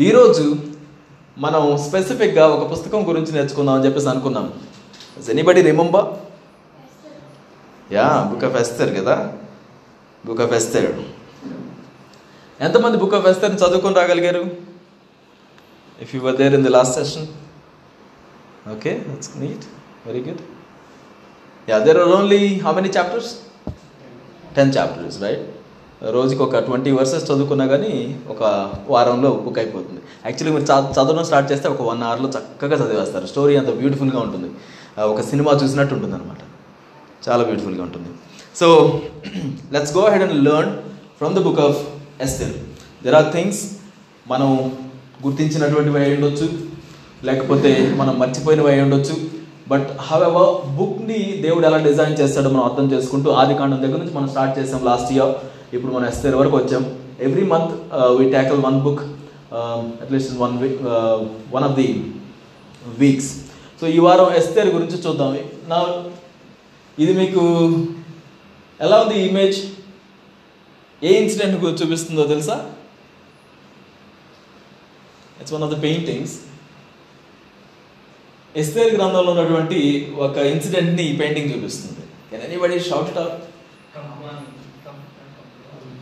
ఈరోజు మనం స్పెసిఫిక్గా ఒక పుస్తకం గురించి నేర్చుకుందాం అని చెప్పేసి అనుకున్నాం anybody remember ya book of Esther కదా? బుక్ ఆఫ్ ఎస్తర్ ఎంతమంది బుక్ ఆఫ్ ఎస్తర్ని చదువుకొని రాగలిగారు? If you were there in the last session okay it's neat very good ya there are only how many chapters ten chapters right రోజుకి ఒక twenty versus చదువుకున్నా కానీ ఒక వారంలో బుక్ అయిపోతుంది. యాక్చువల్లీ మీరు చదవడం స్టార్ట్ చేస్తే ఒక వన్ అవర్లో చక్కగా చదివేస్తారు. స్టోరీ అంత బ్యూటిఫుల్గా ఉంటుంది. ఒక సినిమా చూసినట్టు ఉంటుంది అనమాట చాలా బ్యూటిఫుల్గా ఉంటుంది. So let's go ahead and learn from the book of Esther there are things మనం గుర్తించినటువంటివి అయి ఉండొచ్చు. లేకపోతే మనం మర్చిపోయినవి అయి ఉండొచ్చు. బట్ హవెవర్ బుక్ని దేవుడు ఎలా డిజైన్ చేస్తాడో మనం అర్థం చేసుకుంటూ ఆది కాండం దగ్గర నుంచి మనం స్టార్ట్ చేసాం లాస్ట్ ఇయర్ ఇప్పుడు మనం ఎస్తేర్ వరకు వచ్చాం. Every month we tackle one book at least one week one of the weeks so ఈ వారం ఎస్తేర్ గురించి చూద్దాం. నా ఇది మీకు ఎలా ఉంది ఇమేజ్ ఏ ఇన్సిడెంట్ గురించి చూపిస్తుందో తెలుసా? It's one of the paintings Esther గ్రంథంలో ఉన్నటువంటి ఒక ఇన్సిడెంట్ని ఈ పెయింటింగ్ చూపిస్తుంది. Can anybody shout out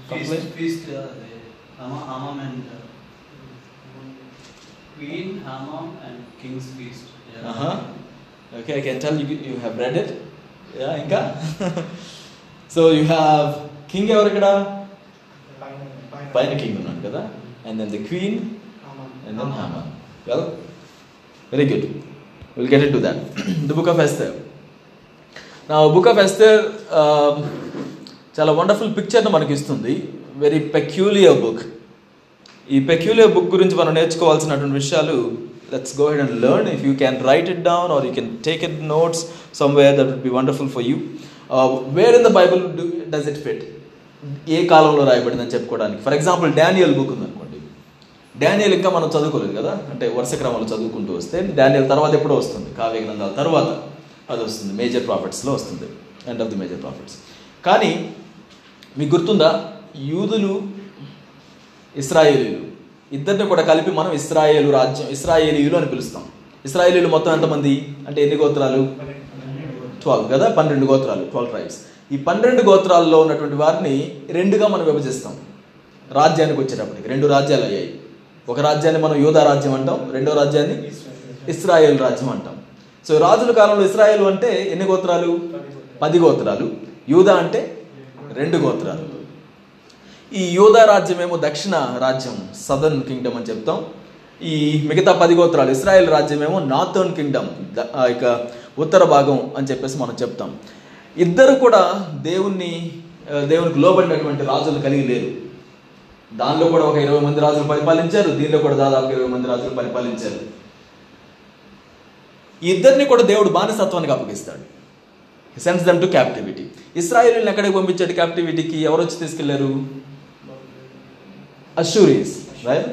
Feast, Complain? feast, uh, the Hama, Hamam and uh, Queen Hamam and King's feast. Yeah. Uh-huh. Okay, I can tell you you have read it. Yeah, ఇంకా so you have king ఎవరు ఇక్కడ పైన king ఉన్నాడు కదా and then the queen and then Haman well very good will get it to that the book of Esther నా book of Esther చాలా wonderful పిక్చర్ని మనకి ఇస్తుంది వెరీ పెక్యూలియర్ బుక్ ఈ పెక్యూలియర్ బుక్ గురించి మనం నేర్చుకోవాల్సినటువంటి విషయాలు let's go ahead and learn if you can write it down or you can take it notes somewhere that would be wonderful for you where in the Bible does it fit ఏ కాలంలో రాయబడిందని చెప్పుకోవడానికి. For example Daniel book ఉందనుకోండి. Daniel ఇంకా మనం చదువుకోలేదు కదా? అంటే వరుస క్రమంలో చదువుకుంటూ వస్తే డానియల్ తర్వాత ఎప్పుడో వస్తుంది? కావ్య గ్రంథాల తర్వాత అది వస్తుంది. మేజర్ ప్రాఫిట్స్లో వస్తుంది. End of the major prophets కానీ మీకు గుర్తుందా? యూదులు ఇస్రాయేలీలు. ఇద్దరిని కూడా కలిపి మనం ఇస్రాయేలు రాజ్యం ఇస్రాయేలీయులు అని పిలుస్తాం. ఇస్రాయేలీలు మొత్తం ఎంతమంది? అంటే ఎన్ని గోత్రాలు? ట్వెల్వ్ కదా? పన్నెండు గోత్రాలు ట్వెల్వ్ ట్రైబ్స్ ఈ పన్నెండు గోత్రాల్లో ఉన్నటువంటి వారిని రెండుగా మనం విభజిస్తాం. రాజ్యానికి వచ్చేటప్పటికి రెండు రాజ్యాలు అయ్యాయి. ఒక రాజ్యాన్ని మనం యోధా రాజ్యం అంటాం రెండో రాజ్యాన్ని ఇస్రాయేల్ రాజ్యం అంటాం. సో రాజుల కాలంలో ఇస్రాయేల్ అంటే ఎన్ని గోత్రాలు? పది గోత్రాలు. యూదా అంటే రెండు గోత్రాలు. ఈ యోధా రాజ్యం ఏమో దక్షిణ రాజ్యం సదర్న్ కింగ్డమ్ అని చెప్తాం. ఈ మిగతా పది గోత్రాలు ఇస్రాయెల్ రాజ్యం ఏమో నార్థర్న్ కింగ్డమ్ ద- ఇక ఉత్తర భాగం అని చెప్పేసి మనం చెప్తాం. ఇద్దరు కూడా దేవుణ్ణి దేవునికి లోబడినటువంటి రాజులు కలిగి లేరు. దానిలో కూడా ఒక ఇరవై మంది రాజులు పరిపాలించారు దీనిలో కూడా దాదాపు ఇరవై మంది రాజులు పరిపాలించారు. ఇద్దరిని కూడా దేవుడు బానిసత్వానికి అప్పగిస్తాడు. సెన్స్ దమ్ టు క్యాప్టివిటీ ఇస్రాయేలీని ఎక్కడికి పంపించాడు? క్యాప్టివిటీకి ఎవరు వచ్చి తీసుకెళ్ళారు? అషూరీస్ రైట్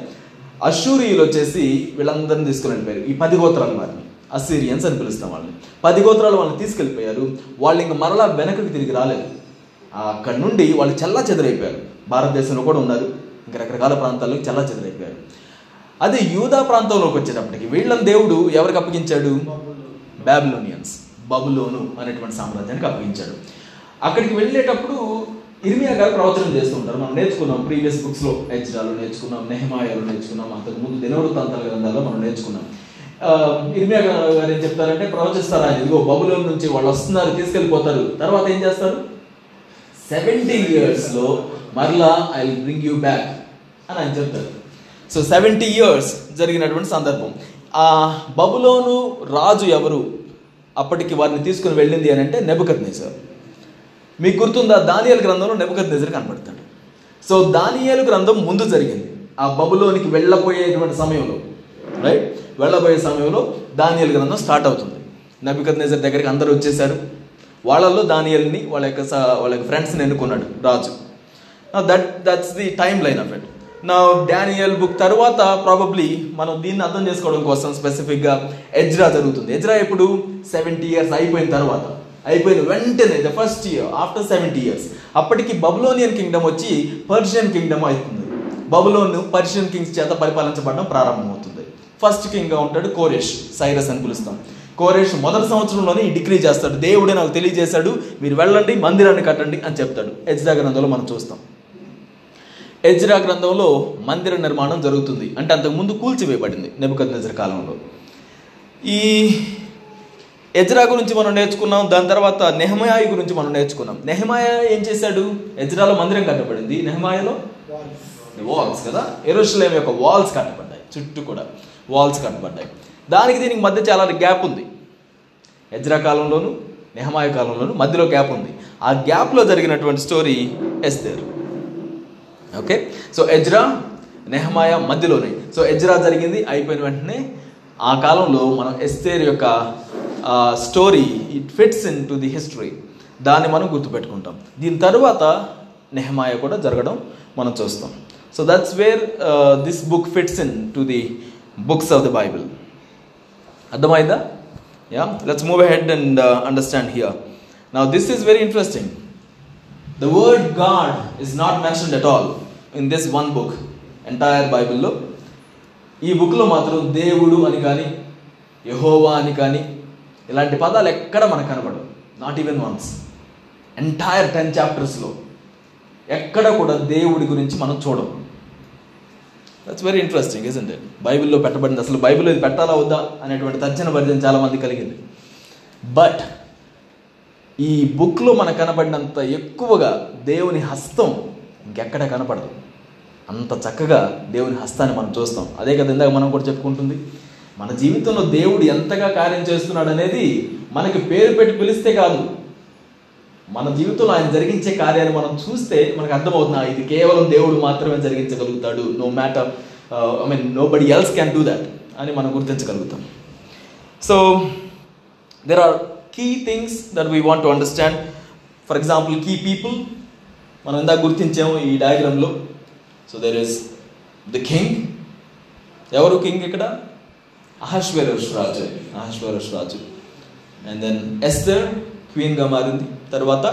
అషూరియులు వచ్చేసి వీళ్ళందరినీ తీసుకుని వెళ్ళిపోయారు ఈ పది గోత్రాల వారిని అసీరియన్స్ అని పిలుస్తాం వాళ్ళని. పది గోత్రాలు వాళ్ళని తీసుకెళ్ళిపోయారు. వాళ్ళు ఇంక మరలా వెనకకి తిరిగి రాలేదు. అక్కడి నుండి వాళ్ళు చల్లా చెదరైపోయారు. భారతదేశంలో కూడా ఉన్నారు. ఇంకా రకరకాల ప్రాంతాల్లో చల్లా చెదరైపోయారు. అదే యూదా ప్రాంతంలోకి వచ్చేటప్పటికి వీళ్ళని దేవుడు ఎవరికి అప్పగించాడు? బాబిలోనియన్స్ బబులోను అనేటువంటి సామ్రాజ్యానికి అప్పగించాడు. అక్కడికి వెళ్ళేటప్పుడు ఇర్మియా గారు ప్రవచనం చేస్తుంటారు మనం నేర్చుకున్నాం ప్రీవియస్ బుక్స్లో ఎజ్రాలు నేర్చుకున్నాం నెహమాయాలు నేర్చుకున్నాం అంతకు ముందు దినవృత్తాంతాల గ్రంథాల్లో మనం నేర్చుకున్నాం. ఇర్మియా గారు ఏం చెప్తారంటే ప్రవచిస్తారు? ఆయన ఇదిగో బబులోన్ నుంచి వాళ్ళు వస్తున్నారు తీసుకెళ్ళిపోతారు. తర్వాత ఏం చేస్తారు? సెవెంటీ ఇయర్స్లో మరలా ఐ బ్రింగ్ యూ బ్యాక్ అని ఆయన చెప్తారు. సో సెవెంటీ ఇయర్స్ జరిగినటువంటి సందర్భం. ఆ బబులోను రాజు ఎవరు? అప్పటికి వారిని తీసుకుని వెళ్ళింది అని అంటే నెబకత్ నేసర్ మీకు గుర్తుందా? దానియల్ గ్రంథంలో నెబకత్ నేజర్ కనబడతాడు. సో దానియేలు గ్రంథం ముందు జరిగింది. ఆ బబులోనికి వెళ్ళబోయేటువంటి సమయంలో రైట్ వెళ్ళబోయే సమయంలో దానియల్ గ్రంథం స్టార్ట్ అవుతుంది. నబికత్ నేజర్ దగ్గరికి అందరూ వచ్చేసారు వాళ్ళల్లో దానియల్ని వాళ్ళ యొక్క స- వాళ్ళ యొక్క ఫ్రెండ్స్ని ఎన్నుకున్నాడు రాజు. That that's the timeline of it నా డానియల్ బుక్ తర్వాత ప్రాబబ్లీ మనం దీన్ని అర్థం చేసుకోవడం కోసం స్పెసిఫిక్గా ఎజ్రా జరుగుతుంది. ఎజ్రా ఎప్పుడు? సెవెంటీ ఇయర్స్ అయిపోయిన తర్వాత. అయిపోయిన వెంటనే the first year after seventy years అప్పటికి బబులోనియన్ కింగ్డమ్ వచ్చి పర్షియన్ కింగ్డమ్ అవుతుంది. బబులోన్ పర్షియన్ కింగ్స్ చేత పరిపాలించబడడం ప్రారంభమవుతుంది. ఫస్ట్ కింగ్గా ఉంటాడు కోరేష్ సైరస్ అని పిలుస్తాం. కోరేష్ మొదటి సంవత్సరంలోనే ఈ డిగ్రీ చేస్తాడు. దేవుడే నాకు తెలియజేశాడు మీరు వెళ్ళండి మందిరాన్ని కట్టండి అని చెప్తాడు. ఎజ్రా గ్రంథంలో మనం చూస్తాం. ఎజ్రా గ్రంథంలో మందిర నిర్మాణం జరుగుతుంది. అంటే అంతకుముందు కూల్చివేయబడింది నెబుకద్ కాలంలో. ఈ ఎజ్రా గురించి మనం నేర్చుకున్నాం దాని తర్వాత నెహమాయ గురించి మనం నేర్చుకున్నాం. నెహమాయ ఏం చేశాడు? ఎజ్రాలో మందిరం కట్టబడింది. నెహమాయలో వాల్స్ కదా? ఎరుషలేం యొక్క వాల్స్ కట్టబడ్డాయి. చుట్టూ కూడా వాల్స్ కట్టబడ్డాయి. దానికి దీనికి మధ్య చాలా గ్యాప్ ఉంది. ఎజ్రా కాలంలోను నెహమాయ కాలంలోను మధ్యలో గ్యాప్ ఉంది. ఆ గ్యాప్లో జరిగినటువంటి story Esther. Okay? So Ezra నెహమాయ మధ్యలోనే. సో ఎజ్రా జరిగింది అయిపోయిన వెంటనే ఆ కాలంలో మనం ఎస్తేర్ యొక్క story it fits into the history దాన్ని మనం గుర్తుపెట్టుకుంటాం. దీని తర్వాత నెహమాయ కూడా జరగడం మనం చూస్తాం. So that's where this book fits into the books of the Bible అర్థమైందా? Yeah let's move ahead and understand here now this is very interesting the word God is not mentioned at all in this one book entire బైబిల్లో ఈ బుక్లో మాత్రం దేవుడు అని కానీ యహోవా అని కానీ ఇలాంటి పదాలు ఎక్కడ మనకు కనబడవు. Not even once entire ten చాప్టర్స్లో ఎక్కడ కూడా దేవుడి గురించి మనం చూడం that's very interesting is it బైబిల్లో పెట్టబడింది. అసలు బైబిల్లో ఇది పెట్టాలా వద్దా అనేటువంటి తర్జన భర్జన చాలామంది కలిగింది. బట్ ఈ బుక్లో మనకు కనబడినంత ఎక్కువగా దేవుని హస్తం ఇంకెక్కడ కనపడదు. అంత చక్కగా దేవుని హస్తాన్ని మనం చూస్తాం. అదే కదా ఇందాక మనం కూడా చెప్పుకుంటుంది మన జీవితంలో దేవుడు ఎంతగా కార్యం చేస్తున్నాడు అనేది మనకి పేరు పెట్టి పిలిస్తే కాదు. మన జీవితంలో ఆయన జరిగించే కార్యాన్ని మనం చూస్తే మనకు అర్థమవుతుంది ఇది కేవలం దేవుడు మాత్రమే జరిగించగలుగుతాడు. No matter I mean nobody else can do that అని మనం గుర్తించగలుగుతాం. So there are key things that we want to understand for example key people మనం ఇందాక గుర్తించాము ఈ డయాగ్రామ్లో so there is the king ఎవరు కింగ్ ఇక్కడ? అహశ్వరస్ రాజు అహశ్వరస్ రాజు అండ్ దెన్ ఎస్తర్ క్వీన్గా మారింది. తర్వాత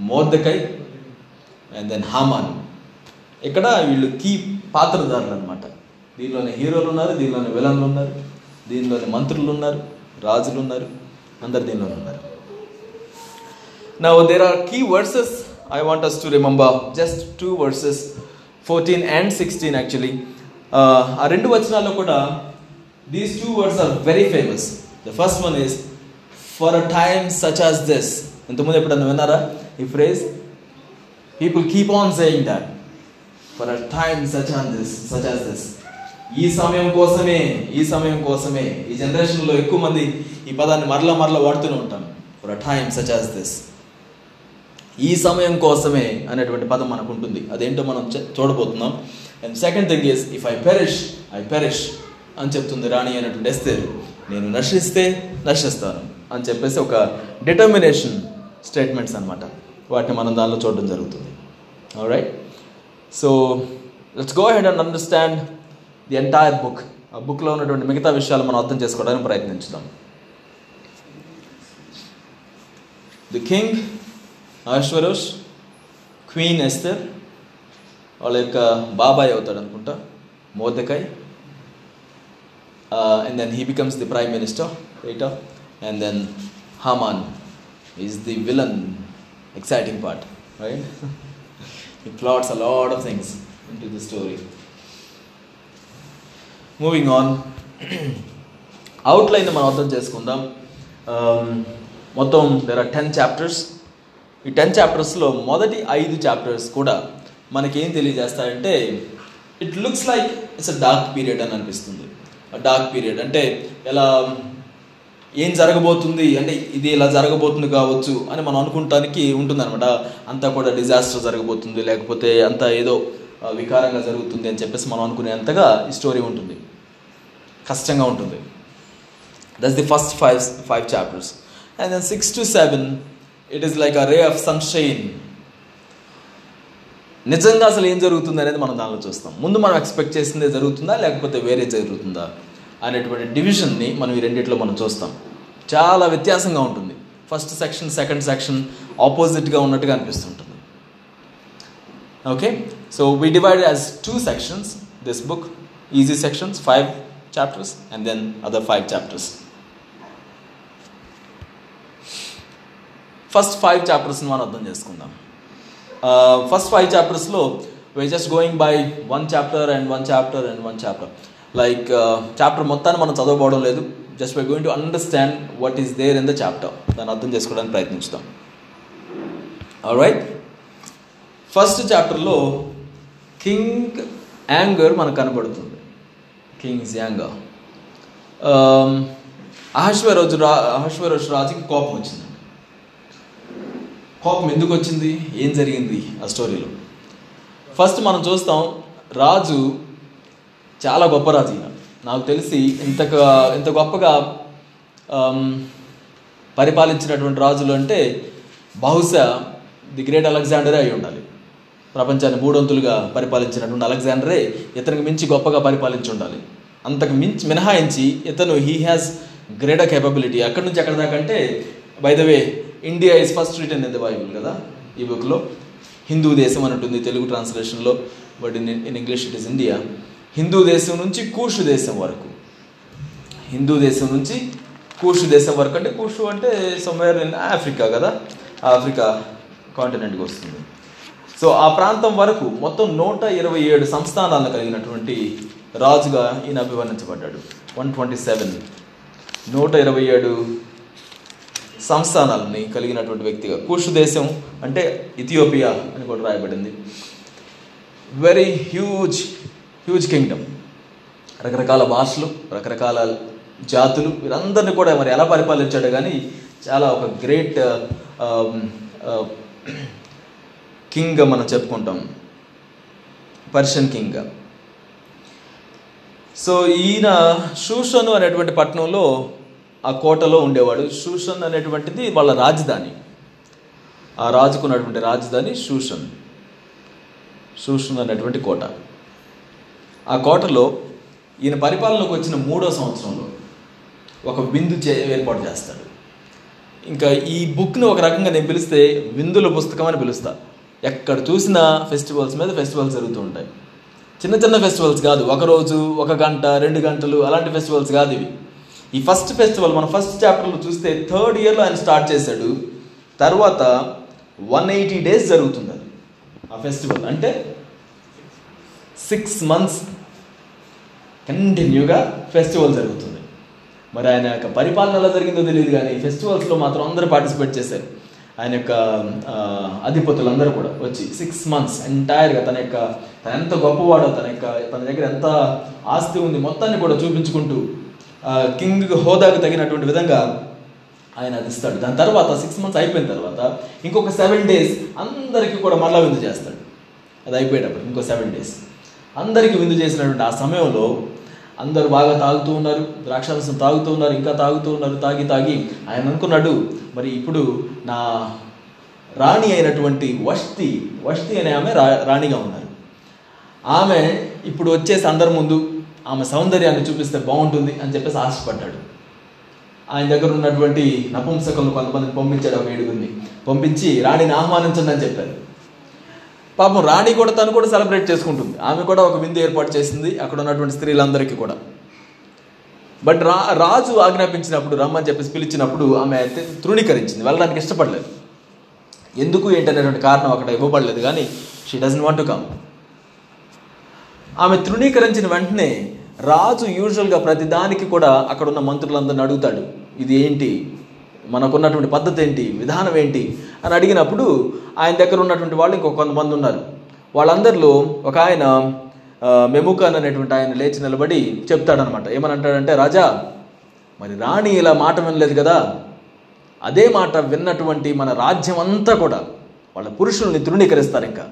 మోర్దకై అండ్ దెన్ హామాన్ ఇక్కడ వీళ్ళు కీ పాత్రధారులు అనమాట దీనిలోనే హీరోలు ఉన్నారు దీనిలోనే విలన్లు ఉన్నారు దీనిలోనే మంత్రులు ఉన్నారు రాజులు ఉన్నారు అందరు దీనిలోనే ఉన్నారు. నా there are key verses I want us to remember. Just two verses, 14 and 16 actually. Uh, ఆ రెండు వచనాల్లో కూడా these two words are very famous the first one is for a time such as this ఇంతకుముందు ఎప్పుడన్నా విన్నారా ఈ phrase people keep on saying that for a time such on this such as this ఈ సమయం కోసమే ఈ సమయం కోసమే ఈ జనరేషన్లో ఎక్కువ మంది ఈ పదాన్ని మరలా మరలా వాడుతూనే ఉంటాం. For a time such as this ఈ సమయం కోసమే అనేటువంటి పదం మనకు ఉంటుంది అదేంటో మనం చూడబోతున్నాం. And second thing is if I perish I perish అని చెప్తుంది రాణి అనేటువంటి ఎస్తేరు. నేను నశిస్తే నశిస్తాను అని చెప్పేసి ఒక డిటర్మినేషన్ స్టేట్మెంట్స్ అనమాట వాటిని మనం దానిలో చూడడం జరుగుతుంది. Right so let's go ahead and understand the entire book ఆ బుక్లో ఉన్నటువంటి మిగతా విషయాలు మనం అర్థం చేసుకోవడానికి ప్రయత్నించుదాం. ది కింగ్ అశ్వరోష్ క్వీన్ ఎస్తర్ వాళ్ళ యొక్క బాబాయ్ అవుతాడు అనుకుంటా మోదకాయ్ and then he becomes the prime minister right and then Haman is the villain exciting part right he plots a lot of things into the story. Moving on outline మనం అర్థం చేసుకుందాం. Um, మొత్తం there are ten chapters ఈ ten చాప్టర్స్లో మొదటి ఐదు chapters కూడా మనకేం తెలియజేస్తాయంటే it looks like it's a dark period అని అనిపిస్తుంది. డార్క్ పీరియడ్ అంటే ఎలా ఏం జరగబోతుంది అంటే ఇది ఇలా జరగబోతుంది కావచ్చు అని మనం అనుకుంటానికి ఉంటుందన్నమాట. అంతా కూడా డిజాస్టర్ జరగబోతుంది లేకపోతే అంతా ఏదో వికారంగా జరుగుతుంది అని చెప్పేసి మనం అనుకునేంతగా ఈ స్టోరీ ఉంటుంది. కష్టంగా ఉంటుంది. That's the first five five chapters and then six to seven it is like a ray of sunshine నిజంగా అసలు ఏం జరుగుతుంది అనేది మనం దానిలో చూస్తాం. ముందు మనం ఎక్స్పెక్ట్ చేసిందే జరుగుతుందా లేకపోతే వేరే జరుగుతుందా అనేటువంటి డివిజన్ని మనం ఈ రెండిట్లో మనం చూస్తాం. చాలా వ్యత్యాసంగా ఉంటుంది. ఫస్ట్ సెక్షన్ సెకండ్ సెక్షన్ ఆపోజిట్గా ఉన్నట్టుగా అనిపిస్తుంటుంది. Okay so we divide as two sections this book easy sections five chapters and then other five chapters first five చాప్టర్స్ని మనం అర్థం చేసుకుందాం. First five చాప్టర్స్లో we just going by one chapter and one chapter and one chapter like chapter మొత్తాన్ని మనం చదవబోవడం లేదు. Just we going to understand what is there in the chapter దాన్ని అర్థం చేసుకోవడానికి ప్రయత్నించుదాం. రైట్ ఫస్ట్ చాప్టర్లో కింగ్ యాంగర్ మనకు కనబడుతుంది. కింగ్స్ యాంగర్ అహశ్వరోజు రా అహశ్వరోజు రాజుకి కోపం వచ్చింది. కోపం ఎందుకు వచ్చింది? ఏం జరిగింది ఆ స్టోరీలో ఫస్ట్ మనం చూస్తాం రాజు చాలా గొప్ప రాజు నాకు తెలిసి ఇంత ఇంత గొప్పగా పరిపాలించినటువంటి రాజులు అంటే బహుశా ది గ్రేట్ అలెగ్జాండరే అయి ఉండాలి. ప్రపంచాన్ని మూడొంతులుగా పరిపాలించినటువంటి అలెగ్జాండరే ఇతనికి మించి గొప్పగా పరిపాలించి ఉండాలి. అంతకు మించి మినహాయించి ఇతను హీ హ్యాస్ గ్రేటర్ కేపబిలిటీ అక్కడి నుంచి ఎక్కడి దాకా అంటే by the way India is first return in the Bible కదా ఈ బుక్లో హిందూ దేశం అని ఉంటుంది Telugu ట్రాన్స్లేషన్లో but in in English it is India Hindu దేశం నుంచి కూషు దేశం వరకు. హిందూ దేశం నుంచి కూషు దేశం వరకు అంటే కూషు అంటే సమ్వేర్ ఇన్ ఆఫ్రికా కదా ఆఫ్రికా కాంటినెంట్కి వస్తుంది. సో ఆ ప్రాంతం వరకు మొత్తం నూట ఇరవై ఏడు సంస్థానాలను కలిగినటువంటి రాజుగా ఈయన అభివర్ణించబడ్డాడు. వన్ ట్వంటీ సెవెన్ నూట ఇరవై ఏడు సంస్థానాలని కలిగినటువంటి వ్యక్తిగా. కూషు దేశం అంటే ఇథియోపియా అని కూడా రాయబడింది. వెరీ హ్యూజ్ హ్యూజ్ కింగ్డమ్ రకరకాల భాషలు రకరకాల జాతులు వీరందరినీ కూడా మరి ఎలా పరిపాలించాడు కానీ చాలా ఒక గ్రేట్ కింగ్గా uh, um, uh, మనం చెప్పుకుంటాం. పర్షియన్ కింగ్గా సో ఈయన షూషను అనేటువంటి పట్టణంలో ఆ కోటలో ఉండేవాడు. షూషన్ అనేటువంటిది వాళ్ళ రాజధాని. ఆ రాజుకున్నటువంటి రాజధాని షూషన్ షూషన్ అనేటువంటి కోట. ఆ కోటలో ఈయన పరిపాలనకు వచ్చిన మూడో సంవత్సరంలో ఒక విందు చే ఏర్పాటు చేస్తాడు. ఇంకా ఈ బుక్ని ఒక రకంగా నేను పిలిస్తే విందుల పుస్తకం అని పిలుస్తా. ఎక్కడ చూసినా ఫెస్టివల్స్ మీద ఫెస్టివల్స్ జరుగుతూ ఉంటాయి. చిన్న చిన్న ఫెస్టివల్స్ కాదు ఒక రోజు ఒక గంట రెండు గంటలు అలాంటి ఫెస్టివల్స్ కాదు ఇవి. ఈ ఫస్ట్ ఫెస్టివల్ మన ఫస్ట్ చాప్టర్లో చూస్తే థర్డ్ ఇయర్లో ఆయన స్టార్ట్ చేశాడు. తర్వాత వన్ ఎయిటీ డేస్ జరుగుతుంది అది ఆ ఫెస్టివల్ అంటే సిక్స్ మంత్స్ కంటిన్యూగా ఫెస్టివల్ జరుగుతుంది. మరి ఆయన యొక్క పరిపాలన ఎలా జరిగిందో తెలియదు కానీ ఫెస్టివల్స్లో మాత్రం అందరూ పార్టిసిపేట్ చేశారు. ఆయన యొక్క అధిపతులందరూ కూడా వచ్చి సిక్స్ మంత్స్ ఎంటైర్గా తన యొక్క తన ఎంత గొప్పవాడో తన యొక్క తన దగ్గర ఎంత ఆస్తి ఉంది మొత్తాన్ని కూడా చూపించుకుంటూ కింగ్ హోదాకు తగినటువంటి విధంగా ఆయన అది ఇస్తాడు. దాని తర్వాత సిక్స్ మంత్స్ అయిపోయిన తర్వాత ఇంకొక సెవెన్ డేస్ అందరికీ కూడా మరలా విందు చేస్తాడు. అది అయిపోయేటప్పుడు ఇంకో సెవెన్ డేస్ అందరికీ విందు చేసినటువంటి ఆ సమయంలో అందరూ బాగా తాగుతూ ఉన్నారు ద్రాక్షారసం తాగుతూ ఉన్నారు ఇంకా తాగుతూ ఉన్నారు తాగి తాగి ఆయన అనుకున్నాడు మరి ఇప్పుడు నా రాణి అయినటువంటి వష్తి వష్తి అనే ఆమె రా రాణిగా ఉన్నారు. ఆమె ఇప్పుడు వచ్చేసి అందరి ముందు ఆమె సౌందర్యాన్ని చూపిస్తే బాగుంటుంది అని చెప్పేసి ఆశపడ్డాడు. ఆయన దగ్గర ఉన్నటువంటి నపుంసకులను కొంతమందిని పంపించాడు ఒక ఏడుగురిని పంపించి రాణిని ఆహ్వానించండి అని చెప్పారు పాపం రాణి కూడా తను కూడా సెలబ్రేట్ చేసుకుంటుంది. ఆమె కూడా ఒక విందు ఏర్పాటు చేసింది అక్కడ ఉన్నటువంటి స్త్రీలందరికీ కూడా. బట్ రా రాజు ఆజ్ఞాపించినప్పుడు రమ్మని చెప్పేసి పిలిచినప్పుడు ఆమె తృణీకరించింది. వెళ్ళడానికి ఇష్టపడలేదు. ఎందుకు ఏంటనేటువంటి కారణం అక్కడ ఇవ్వబడలేదు కానీ she doesn't want to come ఆమె తృణీకరించిన వెంటనే రాజు యూజువల్గా ప్రతి దానికి కూడా అక్కడ ఉన్న మంత్రులందరిని అడుగుతాడు. ఇది ఏంటి? మనకున్నటువంటి పద్ధతి ఏంటి? విధానం ఏంటి? అని అడిగినప్పుడు ఆయన దగ్గర ఉన్నటువంటి వాళ్ళు ఇంకొక కొంతమంది ఉన్నారు. వాళ్ళందరిలో ఒక ఆయన ఆ, మెముకాన్ అనేటువంటి ఆయన లేచి నిలబడి చెప్తాడనమాట. ఏమని అంటాడంటే రాజా మరి రాణి ఇలా మాట వినలేదు కదా? అదే మాట విన్నటువంటి మన రాజ్యం అంతా కూడా వాళ్ళ పురుషుల్ని తృణీకరిస్తారు ఇంకా.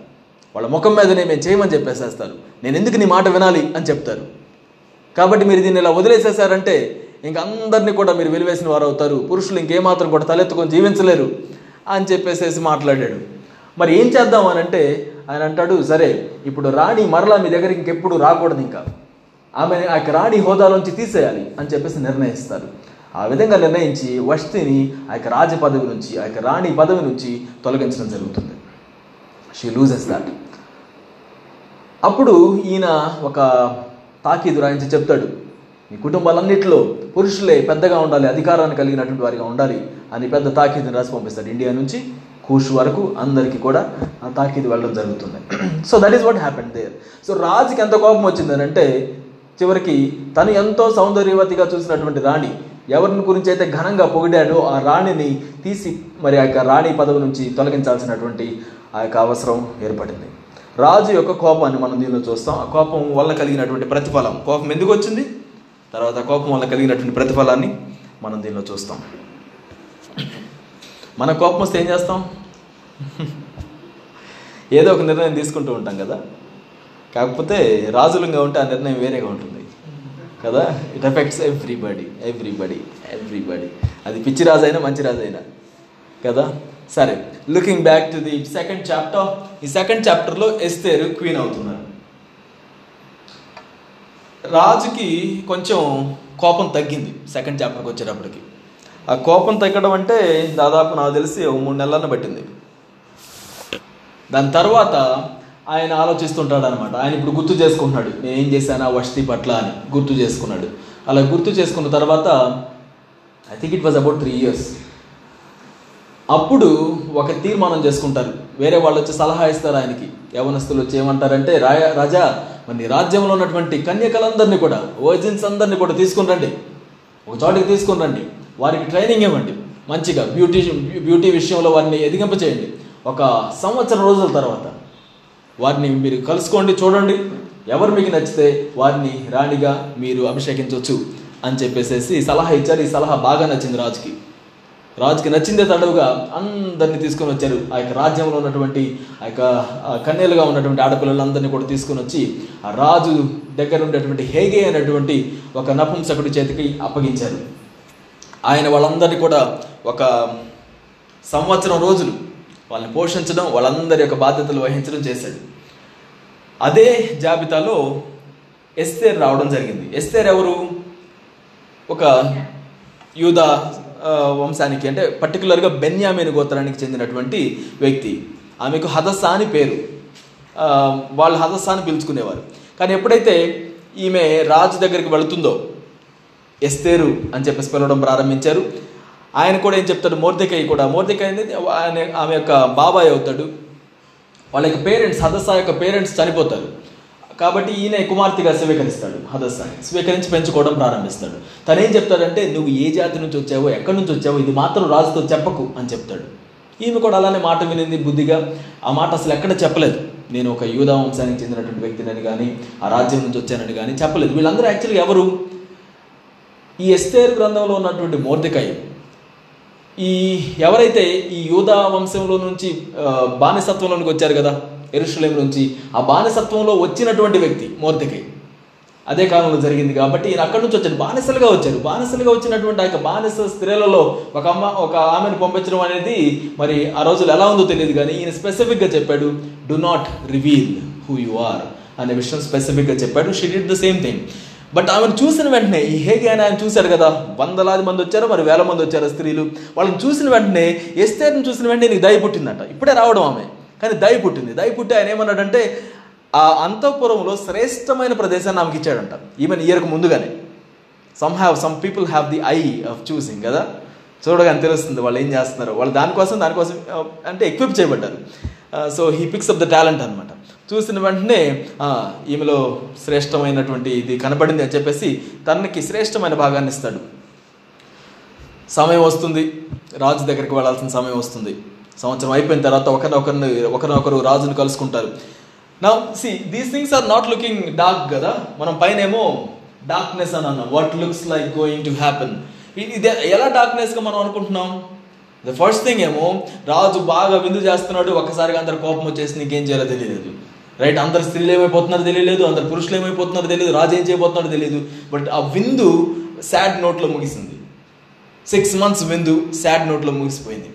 వాళ్ళ ముఖం మీదనే మేము చేయమని చెప్పేసేస్తారు. నేను ఎందుకు నీ మాట వినాలి? అని చెప్తారు. కాబట్టి మీరు దీన్ని ఇలా వదిలేసేసారంటే ఇంక అందరినీ కూడా మీరు వెలివేసిన వారు అవుతారు పురుషులు ఇంకేమాత్రం కూడా తలెత్తుకొని జీవించలేరు అని చెప్పేసేసి మాట్లాడాడు. మరి ఏం చేద్దాం అని అంటే ఆయన అంటాడు సరే ఇప్పుడు రాణి మరలా మీ దగ్గరికి ఇంకెప్పుడు రాకూడదు ఇంకా. ఆమె ఆ యొక్క రాణి హోదాలోంచి తీసేయాలి అని చెప్పేసి నిర్ణయిస్తారు. ఆ విధంగా నిర్ణయించి వష్తిని ఆ యొక్క రాజ పదవి నుంచి ఆ యొక్క రాణి పదవి నుంచి తొలగించడం జరుగుతుంది. షీ లూజెస్ దాట్ అప్పుడు ఈయన ఒక తాకీదు రాయించి చెప్తాడు. మీ కుటుంబాలన్నింటిలో పురుషులే పెద్దగా ఉండాలి అధికారాన్ని కలిగినటువంటి వారిగా ఉండాలి అని పెద్ద తాకీదుని రాసి పంపిస్తాడు. ఇండియా నుంచి కూష్ వరకు అందరికీ కూడా ఆ తాకీదు వెళ్ళడం జరుగుతుంది. So that is what happened there so రాజుకి ఎంత కోపం వచ్చిందని అంటే చివరికి తను ఎంతో సౌందర్యవతిగా చూసినటువంటి రాణి ఎవరిని గురించి అయితే ఘనంగా పొగిడాడో ఆ రాణిని తీసి మరి ఆ యొక్క రాణి పదవి నుంచి తొలగించాల్సినటువంటి ఆ యొక్క అవసరం ఏర్పడింది. రాజు యొక్క కోపాన్ని మనం దీనిలో చూస్తాం. ఆ కోపం వల్ల కలిగినటువంటి ప్రతిఫలం. కోపం ఎందుకు వచ్చింది? తర్వాత కోపం వల్ల కలిగినటువంటి ప్రతిఫలాన్ని మనం దీనిలో చూస్తాం. మన కోపం వస్తే ఏం చేస్తాం? ఏదో ఒక నిర్ణయం తీసుకుంటూ ఉంటాం కదా. కాకపోతే రాజులంగా ఉంటే ఆ నిర్ణయం వేరేగా ఉంటుంది. కదా? It affects everybody everybody everybody అది పిచ్చి రాజైనా మంచి రాజైనా. కదా? సరే. Looking back to the second chapter ఈ సెకండ్ చాప్టర్లో ఎస్తేరు క్వీన్ అవుతున్నారు. రాజుకి కొంచెం కోపం తగ్గింది సెకండ్ చాప్టర్కి వచ్చేటప్పటికి. ఆ కోపం తగ్గడం అంటే దాదాపు నాకు తెలిసి ఒక మూడు నెలలను పట్టింది. దాని తర్వాత ఆయన ఆలోచిస్తుంటాడు అనమాట ఆయన ఇప్పుడు గుర్తు చేసుకుంటున్నాడు. నేను ఏం చేశానా వసతి పట్ల అని గుర్తు చేసుకున్నాడు. అలా గుర్తు చేసుకున్న తర్వాత I think it was about three years అప్పుడు ఒక తీర్మానం చేసుకుంటారు. వేరే వాళ్ళు వచ్చి సలహా ఇస్తారు ఆయనకి. యవనస్తులు వచ్చి ఏమంటారంటే రాయ రాజా మరి రాజ్యంలో ఉన్నటువంటి కన్యకలందరినీ కూడా వర్జిన్స్ అందరినీ కూడా తీసుకుని రండి. ఒక చోటికి తీసుకుని రండి. వారికి ట్రైనింగ్ ఇవ్వండి. మంచిగా బ్యూటీ బ్యూటీ విషయంలో వారిని ఎదిగింపచేయండి ఒక సంవత్సరం రోజుల తర్వాత వారిని మీరు కలుసుకోండి చూడండి. ఎవరు మీకు నచ్చితే వారిని రాణిగా మీరు అభిషేకించవచ్చు అని చెప్పేసేసి సలహా ఇచ్చారు. ఈ సలహా బాగా నచ్చింది రాజుకి. రాజుకి నచ్చిందే తడవుగా అందరినీ తీసుకొని వచ్చారు. ఆ యొక్క రాజ్యంలో ఉన్నటువంటి ఆ యొక్క ఆ కన్యలుగా ఉన్నటువంటి ఆడపిల్లలందరినీ కూడా తీసుకొని వచ్చి ఆ రాజు దగ్గర ఉండేటువంటి హేగే అనేటువంటి ఒక నపుంసకుడి చేతికి అప్పగించారు. ఆయన వాళ్ళందరినీ కూడా ఒక సంవత్సరం రోజులు వాళ్ళని పోషించడం వాళ్ళందరి యొక్క బాధ్యతలు వహించడం చేశాడు. అదే జాబితాలో ఎస్తేర్ రావడం జరిగింది. ఎస్తేర్ ఎవరు? ఒక యూదా వంశానికి అంటే పర్టికులర్గా బెన్యామీన్ గోత్రానికి చెందినటువంటి వ్యక్తి. ఆమెకు హదస్సా అని పేరు. వాళ్ళు హదస్సా అని పిలుచుకునేవారు. కానీ ఎప్పుడైతే ఈమె రాజు దగ్గరికి వెళుతుందో ఎస్తేరు అని చెప్పేసి పిలవడం ప్రారంభించారు. ఆయన కూడా ఏం చెప్తాడు? మోర్దెకాయ్ కూడా. మోర్దెకాయ్ అనేది ఆయన ఆమె యొక్క బాబాయ్ అవుతాడు. వాళ్ళ యొక్క పేరెంట్స్ హదస్సా యొక్క పేరెంట్స్ చనిపోతారు. కాబట్టి ఈయన కుమార్తెగా స్వీకరిస్తాడు హదస్సాని. స్వీకరించి పెంచుకోవడం ప్రారంభిస్తాడు. తను ఏం చెప్తాడంటే నువ్వు ఏ జాతి నుంచి వచ్చావో ఎక్కడి నుంచి వచ్చావో ఇది మాత్రం రాజుతో చెప్పకు అని చెప్తాడు. ఈమె కూడా అలానే మాట వినింది బుద్ధిగా. ఆ మాట అసలు ఎక్కడ చెప్పలేదు. నేను ఒక యూదా వంశానికి చెందినటువంటి వ్యక్తినని కానీ ఆ రాజ్యం నుంచి వచ్చానని కానీ చెప్పలేదు. వీళ్ళందరూ యాక్చువల్గా ఎవరు? ఈ ఎస్తేర్ గ్రంథంలో ఉన్నటువంటి మోర్దికాయ. ఈ ఎవరైతే ఈ యూదా వంశంలో నుంచి బానిసత్వంలోనికి వచ్చారు కదా ఎరుషులేం నుంచి ఆ బానిసత్వంలో వచ్చినటువంటి వ్యక్తి మోర్దెకాయ్ అదే కాలంలో జరిగింది కాబట్టి ఈయన అక్కడి నుంచి వచ్చాడు. బానిసలుగా వచ్చారు బానిసలుగా వచ్చినటువంటి ఆ యొక్క బానిస స్త్రీలలో ఒక అమ్మ ఒక ఆమెను పంపించడం అనేది మరి ఆ రోజులు ఎలా ఉందో తెలియదు కానీ ఈయన స్పెసిఫిక్గా చెప్పాడు do not reveal who you are అనే విషయం స్పెసిఫిక్గా చెప్పాడు. She did the same thing but ఆమెను చూసిన వెంటనే ఈ హేగే అని ఆయన చూశాడు కదా వందలాది మంది వచ్చారు మరి వేల మంది వచ్చారు స్త్రీలు. వాళ్ళని చూసిన వెంటనే ఎస్తేర్ని చూసిన వెంటనే నీకు దయ పుట్టిందట. ఇప్పుడే రావడం ఆమె. కానీ దయ పుట్టింది. దయ పుట్టి ఆయన ఏమన్నాడంటే ఆ అంతఃపురంలో శ్రేష్టమైన ప్రదేశాన్ని ఆమెకి ఇచ్చాడంట. ఈమెన్ ఇయర్కు ముందుగానే. Some have some people have the eye of choosing కదా? చూడగానే తెలుస్తుంది వాళ్ళు ఏం చేస్తున్నారు. వాళ్ళు దానికోసం దానికోసం అంటే equip చేయబడ్డారు. So he picks up the talent అనమాట చూసిన వెంటనే ఈమెలో శ్రేష్టమైనటువంటి ఇది కనబడింది అని చెప్పేసి తనకి శ్రేష్టమైన భాగాన్ని ఇస్తాడు. సమయం వస్తుంది. రాజు దగ్గరికి వెళ్ళాల్సిన సమయం వస్తుంది. సంవత్సరం అయిపోయిన తర్వాత ఒకరినొకరిని ఒకరినొకరు రాజును కలుసుకుంటారు. నా see these things are not looking dark కదా? మనం పైన ఏమో డార్క్నెస్ అని అన్నాం. What looks like going to happen ఇది ఎలా డార్క్నెస్గా మనం అనుకుంటున్నాం? ద ఫస్ట్ థింగ్ ఏమో రాజు బాగా విందు చేస్తున్నాడు ఒక్కసారిగా అందరు కోపం వచ్చేసి నీకేం చేయాలో తెలియలేదు. రైట్ అందరు స్త్రీలు ఏమైపోతున్నారో తెలియలేదు అందరు పురుషులు ఏమైపోతున్నారో తెలియదు రాజు ఏం చేయబోతున్నాడో తెలియదు బట్ ఆ విందు సాడ్ నోట్లో ముగిసింది. సిక్స్ మంత్స్ విందు సాడ్ నోట్లో ముగిసిపోయింది.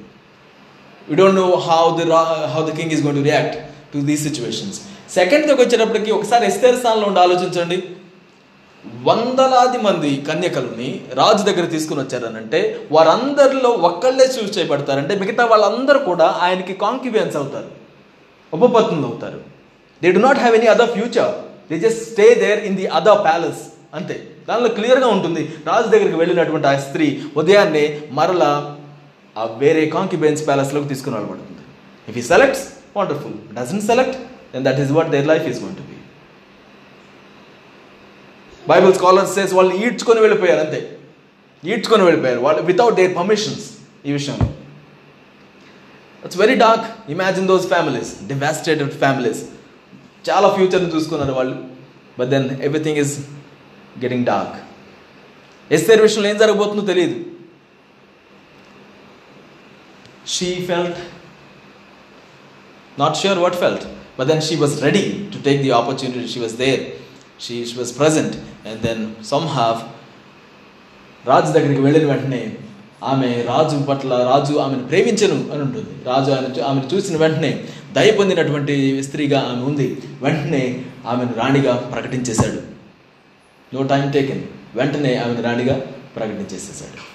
We don't know how the how the king is gonna to react to these situations సెకండ్కి వచ్చేటప్పటికి ఒకసారి ఎస్తేర్ స్థానంలో ఉండి ఆలోచించండి. వందలాది మంది కన్యకలని రాజు దగ్గర తీసుకుని వచ్చారనంటే వారందరిలో ఒక్కళ్ళే చూస్ చేయబడతారంటే మిగతా వాళ్ళందరూ కూడా ఆయనకి కాంక్యుబెన్స్ అవుతారు. ఉపపత్నులు అవుతారు. They do not have any other future they just stay there in the other palace అంతే. దానిలో క్లియర్గా ఉంటుంది. రాజు దగ్గరికి వెళ్ళినటువంటి ఆ స్త్రీ ఉదయాన్నే మరలా ఆ వేరే కాంక్యుబెన్స్ ప్యాలెస్లోకి తీసుకుని వెళ్ళబడుతుంది if he selects wonderful doesn't select then that is what their life is gone to be Bible scholars says వాళ్ళు ఈడ్చుకొని వెళ్ళిపోయారు అంతే. ఈడ్చుకొని వెళ్ళిపోయారు వాళ్ళు వితౌట్ దేర్ పర్మిషన్స్ ఈ విషయంలో. It's very dark imagine those families devastated families చాలా ఫ్యూచర్ని చూసుకున్నారు వాళ్ళు. But then everything is getting dark Esther విషయంలో ఏం జరగబోతుందో తెలియదు. She felt not sure what felt but then she was ready to take the opportunity she was there she she was present and then some have రాజు దగ్గరికి వెళ్ళిన వెంటనే ఆమె రాజు పట్ల రాజు ఆమెను ప్రేమించను అని ఉంటుంది. రాజు ఆయన ఆమెను చూసిన వెంటనే దయ పొందినటువంటి స్త్రీగా ఆమె ఉంది. వెంటనే ఆమెను రాణిగా ప్రకటించేశాడు. నో టైం టేకెన్ వెంటనే ఆమెను రాణిగా ప్రకటించేసేసాడు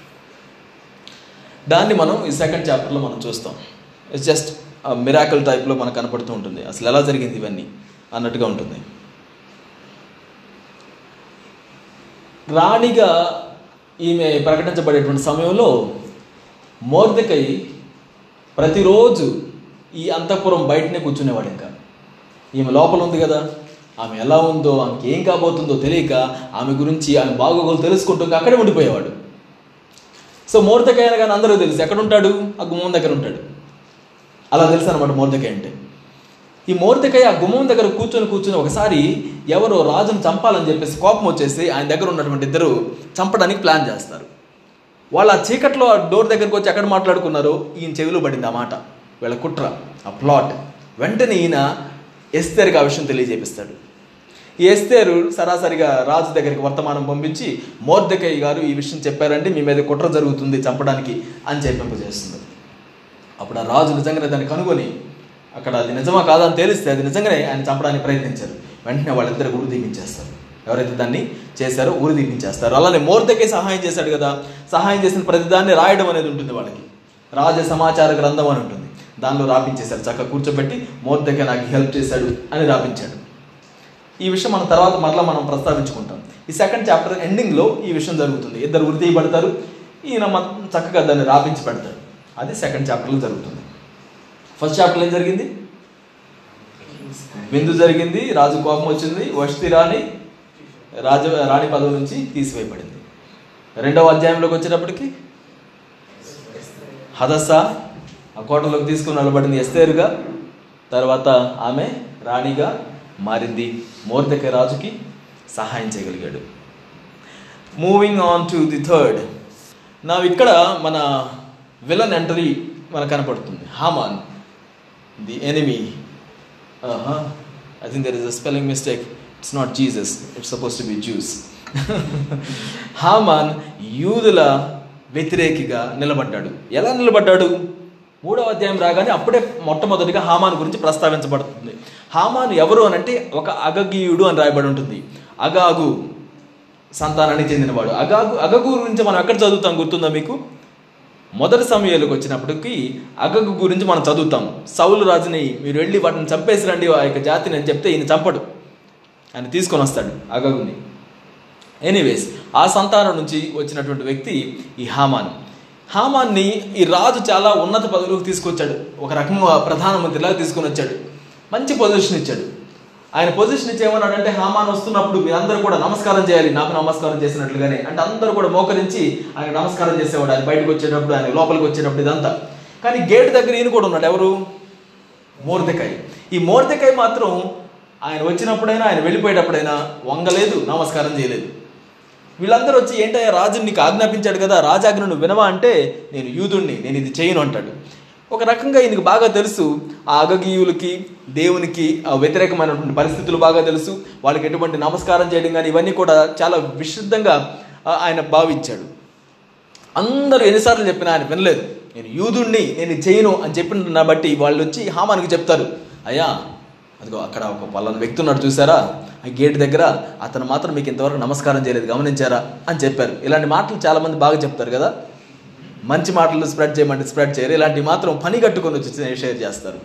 దాన్ని మనం ఈ సెకండ్ చాప్టర్లో మనం చూస్తాం. ఇట్స్ జస్ట్ మిరాకల్ టైప్లో మనకు కనపడుతూ ఉంటుంది. అసలు ఎలా జరిగింది ఇవన్నీ అన్నట్టుగా ఉంటుంది. రాణిగా ఈమె ప్రకటించబడేటువంటి సమయంలో మోర్దకై ప్రతిరోజు ఈ అంతఃపురం బయటనే కూర్చునేవాడు ఇంకా. ఈమె లోపల ఉంది కదా. ఆమె ఎలా ఉందో ఆమెకి ఏం కాబోతుందో తెలియక ఆమె గురించి ఆమె బాగోగులు తెలుసుకుంటూ అక్కడే ఉండిపోయేవాడు. సో మోర్దకాయ కానీ అందరూ తెలుసు. ఎక్కడ ఉంటాడు ఆ గుమ్మం దగ్గర ఉంటాడు. అలా తెలుసు అనమాట మోర్దకాయ అంటే. ఈ మోర్దకాయ ఆ గుమ్మం దగ్గర కూర్చొని కూర్చొని ఒకసారి ఎవరో రాజును చంపాలని చెప్పేసి కోపం వచ్చేసి ఆయన దగ్గర ఉన్నటువంటి ఇద్దరు చంపడానికి ప్లాన్ చేస్తారు. వాళ్ళు ఆ చీకట్లో ఆ డోర్ దగ్గరకు వచ్చి ఎక్కడ మాట్లాడుకున్నారో ఈయన చెవిలో పడింది ఆ మాట. వీళ్ళ కుట్ర ఆ ప్లాట్. వెంటనే ఈయన ఎస్తేరికి ఆ విషయం తెలియజేపిస్తాడు. ఎస్తేరు సరాసరిగా రాజు దగ్గరికి వర్తమానం పంపించి మోర్దకయ్య గారు ఈ విషయం చెప్పారంటే మీ మీద కుట్ర జరుగుతుంది చంపడానికి అని చెప్పింపజేస్తుంది అప్పుడు ఆ రాజు నిజంగానే దాన్ని కనుగొని అక్కడ అది నిజమా కాదా అని అది నిజంగానే ఆయన చంపడానికి ప్రయత్నించారు. వెంటనే వాళ్ళిద్దరు ఊరు దీపించేస్తారు ఎవరైతే దాన్ని చేశారో ఊరు దీపించేస్తారు అలానే మోర్దకే సహాయం చేశాడు కదా సహాయం చేసిన ప్రతిదాన్ని రాయడం అనేది ఉంటుంది వాళ్ళకి. రాజ సమాచార గ్రంథం అని ఉంటుంది. దానిలో రాపించేశారు. చక్కగా కూర్చోబెట్టి మోర్దకే నాకు హెల్ప్ చేశాడు అని రాపించాడు. ఈ విషయం మనం తర్వాత మరలా మనం ప్రస్తావించుకుంటాం. ఈ సెకండ్ చాప్టర్ ఎండింగ్లో ఈ విషయం జరుగుతుంది. ఇద్దరు ఉరి తీయబడతారు. ఈయన చక్కగా దాన్ని రాపించి పెడతాడు అది సెకండ్ చాప్టర్లో జరుగుతుంది. ఫస్ట్ చాప్టర్ ఏం జరిగింది? బిందు జరిగింది. రాజు కోపం వచ్చింది. వస్తి రాణి రాజ రాణి పదవి నుంచి తీసివేయబడింది. రెండవ అధ్యాయంలోకి వచ్చేటప్పటికి హదస్స ఆ కోటలోకి తీసుకుని నిలబడింది ఎస్తేరుగా. తర్వాత ఆమె రాణిగా మారింది. మోర్దక రాజుకి సహాయం చేయగలిగాడు. Moving on to the third నా ఇక్కడ మన విలన్ ఎంట్రీ మనకు కనపడుతుంది. Haman the enemy I think there is a spelling mistake it's not Jesus it's suppose to be Jews Haman యూదుల వ్యతిరేకిగా నిలబడ్డాడు. ఎలా నిలబడ్డాడు? మూడవ అధ్యాయం రాగానే అప్పుడే మొట్టమొదటిగా హామాన్ గురించి ప్రస్తావించబడుతుంది. హామాన్ ఎవరు అని అంటే ఒక అగగీయుడు అని రాయబడి ఉంటుంది. అగాగు సంతానానికి చెందినవాడు. అగాగు అగగు గురించి మనం ఎక్కడ చదువుతాం గుర్తుందా మీకు? మొదటి సమయాలకు వచ్చినప్పటికీ అగగు గురించి మనం చదువుతాం. సౌలు రాజుని మీరు వెళ్ళి వాటిని చంపేసి రండి ఆ యొక్క జాతిని అని చెప్తే ఈయన చంపడు. ఆయన తీసుకొని వస్తాడు అగగుని. ఎనీవేస్ ఆ సంతానం నుంచి వచ్చినటువంటి వ్యక్తి ఈ హామాన్. హామాన్ని ఈ రాజు చాలా ఉన్నత పదవిలోకి తీసుకొచ్చాడు. ఒక రకంగా ప్రధానమంత్రిలాగా తీసుకొని వచ్చాడు. మంచి పొజిషన్ ఇచ్చాడు. ఆయన పొజిషన్ ఇచ్చి ఏమన్నాడంటే హామాన్ వస్తున్నప్పుడు మీరందరూ కూడా నమస్కారం చేయాలి. నాకు నమస్కారం చేసినట్లుగానే. అంటే అందరూ కూడా మోకరించి ఆయన నమస్కారం చేసేవాడు. ఆయన బయటకు వచ్చేటప్పుడు ఆయన లోపలికి వచ్చేటప్పుడు ఇదంతా. కానీ గేట్ దగ్గర ఈయన కూడా ఉన్నాడు. ఎవరు? మోర్దకాయ్. ఈ మోర్దకాయ్ మాత్రం ఆయన వచ్చినప్పుడైనా ఆయన వెళ్ళిపోయేటప్పుడైనా వంగలేదు నమస్కారం చేయలేదు. వీళ్ళందరూ వచ్చి ఏంటయ్యా రాజు నీకు ఆజ్ఞాపించాడు కదా రాజాజ్ఞ నువ్వు వినవా? అంటే నేను యూదుణ్ణి నేను ఇది చేయను అంటాడు. ఒక రకంగా ఈయనకు బాగా తెలుసు ఆ అగగీయులకి దేవునికి ఆ వ్యతిరేకమైనటువంటి పరిస్థితులు బాగా తెలుసు వాళ్ళకి ఎటువంటి నమస్కారం చేయడం కానీ ఇవన్నీ కూడా చాలా విశుద్ధంగా ఆయన భావించాడు. అందరూ ఎన్నిసార్లు చెప్పినా ఆయన వినలేదు. నేను యూదుణ్ణి నేను చేయను అని చెప్పిన బట్టి వాళ్ళు వచ్చి హామానికి చెప్తారు. అయ్యా అదిగో అక్కడ ఒక పలానా వ్యక్తి ఉన్నాడు చూసారా ఆ గేట్ దగ్గర అతను మాత్రం మీకు ఇంతవరకు నమస్కారం చేయలేదు గమనించారా? అని చెప్పారు. ఇలాంటి మాటలు చాలామంది బాగా చెప్తారు కదా? మంచి మాటలు స్ప్రెడ్ చేయమంటే స్ప్రెడ్ చేయరు. ఇలాంటివి మాత్రం పని కట్టుకొని వచ్చి షేర్ చేస్తారు.